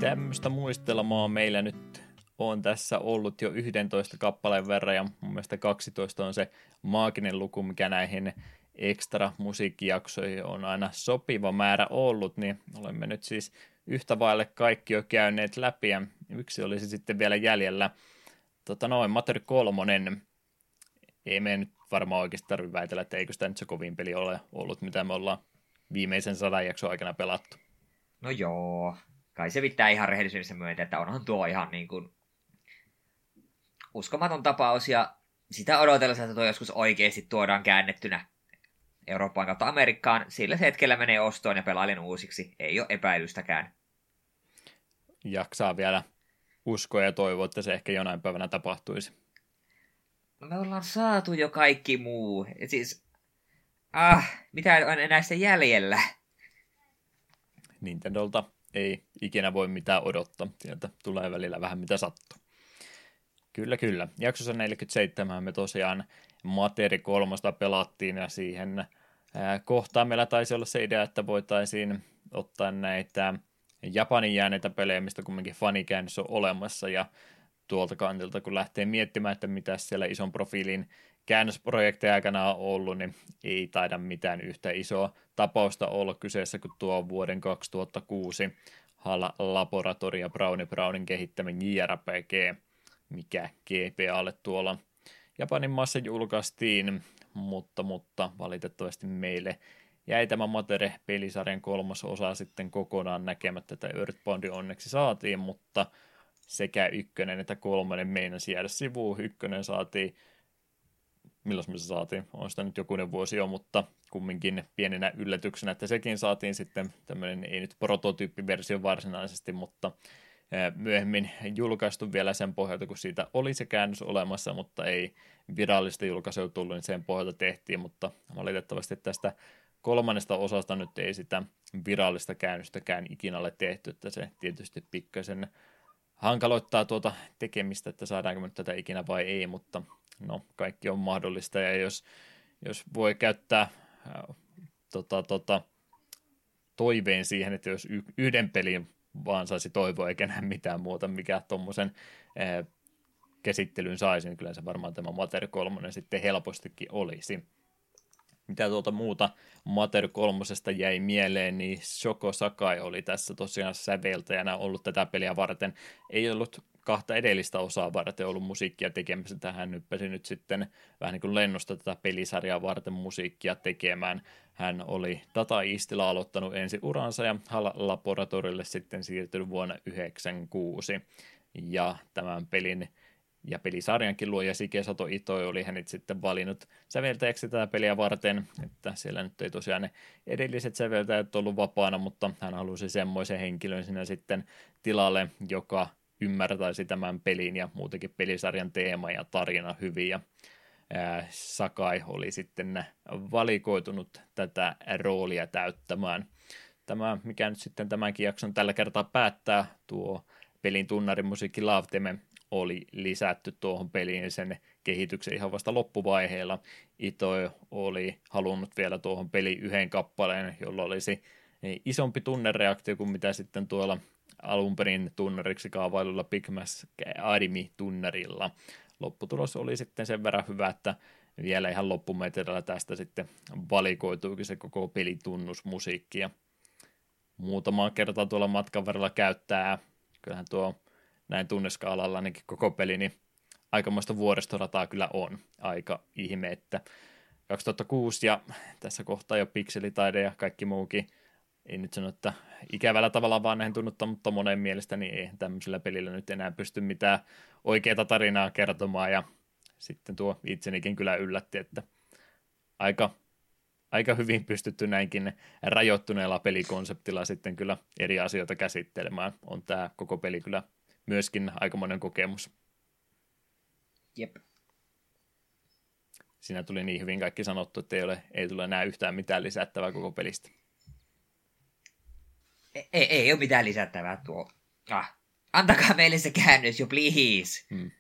Tämmöistä muistelmaa meillä nyt on tässä ollut jo 11 kappaleen verran ja mun mielestä 12 on se maaginen luku, mikä näihin ekstra musiikkijaksoja on aina sopiva määrä ollut, niin olemme nyt siis yhtä vaille kaikki jo käyneet läpi, ja yksi olisi sitten vielä jäljellä. Tota noin, Mater kolmonen, ei me nyt varmaan oikeasti tarvitse väitellä, että eikö sitä nyt se kovin peli ole ollut, mitä me ollaan viimeisen sadan jakson aikana pelattu. No joo, kai se pitää ihan rehellisyydessä myötä, että onhan tuo ihan niin kuin uskomaton tapaus ja sitä odotellessa, että tuo joskus oikeasti tuodaan käännettynä Eurooppaan kautta Amerikkaan. Sillä se hetkellä menee ostoon ja pelailen uusiksi. Ei ole epäilystäkään. Jaksaa vielä uskoa ja toivoa, että se ehkä jonain päivänä tapahtuisi. Me ollaan saatu jo kaikki muu. Et siis, ah, mitä on enää sitä jäljellä? Nintendolta ei ikinä voi mitään odottaa. Sieltä tulee välillä vähän mitä sattuu. Kyllä, kyllä. Jaksossa 47 me tosiaan Materi kolmosta pelattiin ja siihen kohtaan meillä taisi olla se idea, että voitaisiin ottaa näitä Japanin jääneitä pelejä, mistä kumminkin fanikäännös on olemassa ja tuolta kantilta, kun lähtee miettimään, että mitä siellä ison profiilin käännösprojekteja aikana on ollut, niin ei taida mitään yhtä isoa tapausta olla kyseessä kuin tuo vuoden 2006 HAL Laboratoria Brownie Brownin kehittämä JRPG, mikä GPAlle tuolla Japanin maassa julkaistiin, mutta, mutta valitettavasti meille jäi tämä Matere-pelisarjan kolmas osa sitten kokonaan näkemättä, että Earthbound onneksi saatiin, mutta sekä ykkönen että kolmonen meinasi jäädä sivuun. Ykkönen saatiin, milloin me se saatiin, on sitä nyt jokunen vuosi jo, mutta kumminkin pienenä yllätyksenä, että sekin saatiin sitten tämmöinen, ei nyt prototyyppiversio varsinaisesti, mutta myöhemmin julkaistu vielä sen pohjalta, kun siitä oli se käännös olemassa, mutta ei virallista julkaisua tullut, niin sen pohjalta tehtiin, mutta valitettavasti tästä kolmannesta osasta nyt ei sitä virallista käännöstäkään ikinä ole tehty, että se tietysti pikkasen hankaloittaa tuota tekemistä, että saadaanko me tätä ikinä vai ei, mutta no, kaikki on mahdollista, ja jos, jos voi käyttää äh, tota, tota, toiveen siihen, että jos y- yhden pelin vaan saisi toivoa eikä näe mitään muuta, mikä tuommoisen äh, käsittelyn saisi, niin kyllä se varmaan tämä Mater 3 sitten helpostikin olisi. Mitä tuolta muuta Mater 3 jäi mieleen, niin Shoko Sakai oli tässä tosiaan säveltäjänä ollut tätä peliä varten. Ei ollut kahta edellistä osaa varten ollut musiikkia tekemässä. Tähän nyppäsi nyt sitten vähän niin kuin lennosta tätä pelisarjaa varten musiikkia tekemään. Hän oli Data Eastillä aloittanut ensi uransa ja Laboratorille sitten siirtynyt vuonna 1996. Ja tämän pelin ja pelisarjankin luoja Sike Sato Itoi oli hänet sitten valinnut säveltäjäksi tätä peliä varten, että siellä nyt ei tosiaan ne edelliset säveltäjät ollut vapaana, mutta hän halusi semmoisen henkilön sinne sitten tilalle, joka ymmärtäisi tämän pelin ja muutenkin pelisarjan teema ja tarina hyvin ja Sakai oli sitten valikoitunut tätä roolia täyttämään. Tämä, mikä nyt sitten tämänkin jakson tällä kertaa päättää, tuo pelin tunnarimusiikki Theme oli lisätty tuohon peliin sen kehityksen ihan vasta loppuvaiheella. Ito oli halunnut vielä tuohon peliin yhden kappaleen, jolla olisi isompi tunnereaktio kuin mitä sitten tuolla alun perin tunneriksi kaavailulla Big Mass Adimi-tunnerilla. Lopputulos oli sitten sen verran hyvä, että vielä ihan loppumetrillä tästä sitten valikoituukin se koko pelitunnusmusiikki ja muutamaa kertaa tuolla matkan varrella käyttää. Kyllähän tuo näin tunneskaalalla ainakin koko peli, niin aikamoista vuoristorataa kyllä on. Aika ihme, että 2006 ja tässä kohtaa jo pikselitaide ja kaikki muukin, ei nyt sano, että ikävällä tavalla tunnutta, mutta monen mielestä niin ei tämmöisellä pelillä nyt enää pysty mitään oikeaa tarinaa kertomaan ja sitten tuo itsenikin kyllä yllätti, että aika, aika hyvin pystytty näinkin rajoittuneella pelikonseptilla sitten kyllä eri asioita käsittelemään. On tämä koko peli kyllä myöskin aikamoinen kokemus. Jep. Siinä tuli niin hyvin kaikki sanottu, että ei, ole, ei tule enää yhtään mitään lisättävää koko pelistä. Ei, ei, ole mitään lisättävää tuo. Ah, antakaa meille se käännös jo, please. Hmm.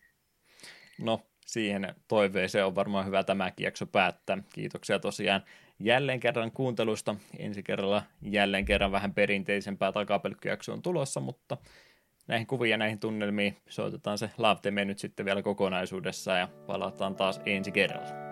No, siihen toiveeseen on varmaan hyvä tämäkin jakso päättää. Kiitoksia tosiaan jälleen kerran kuuntelusta. Ensi kerralla jälleen kerran vähän perinteisempää takapelkkyjakso on tulossa, mutta näihin kuviin ja näihin tunnelmiin soitetaan se Love nyt sitten vielä kokonaisuudessaan ja palataan taas ensi kerralla.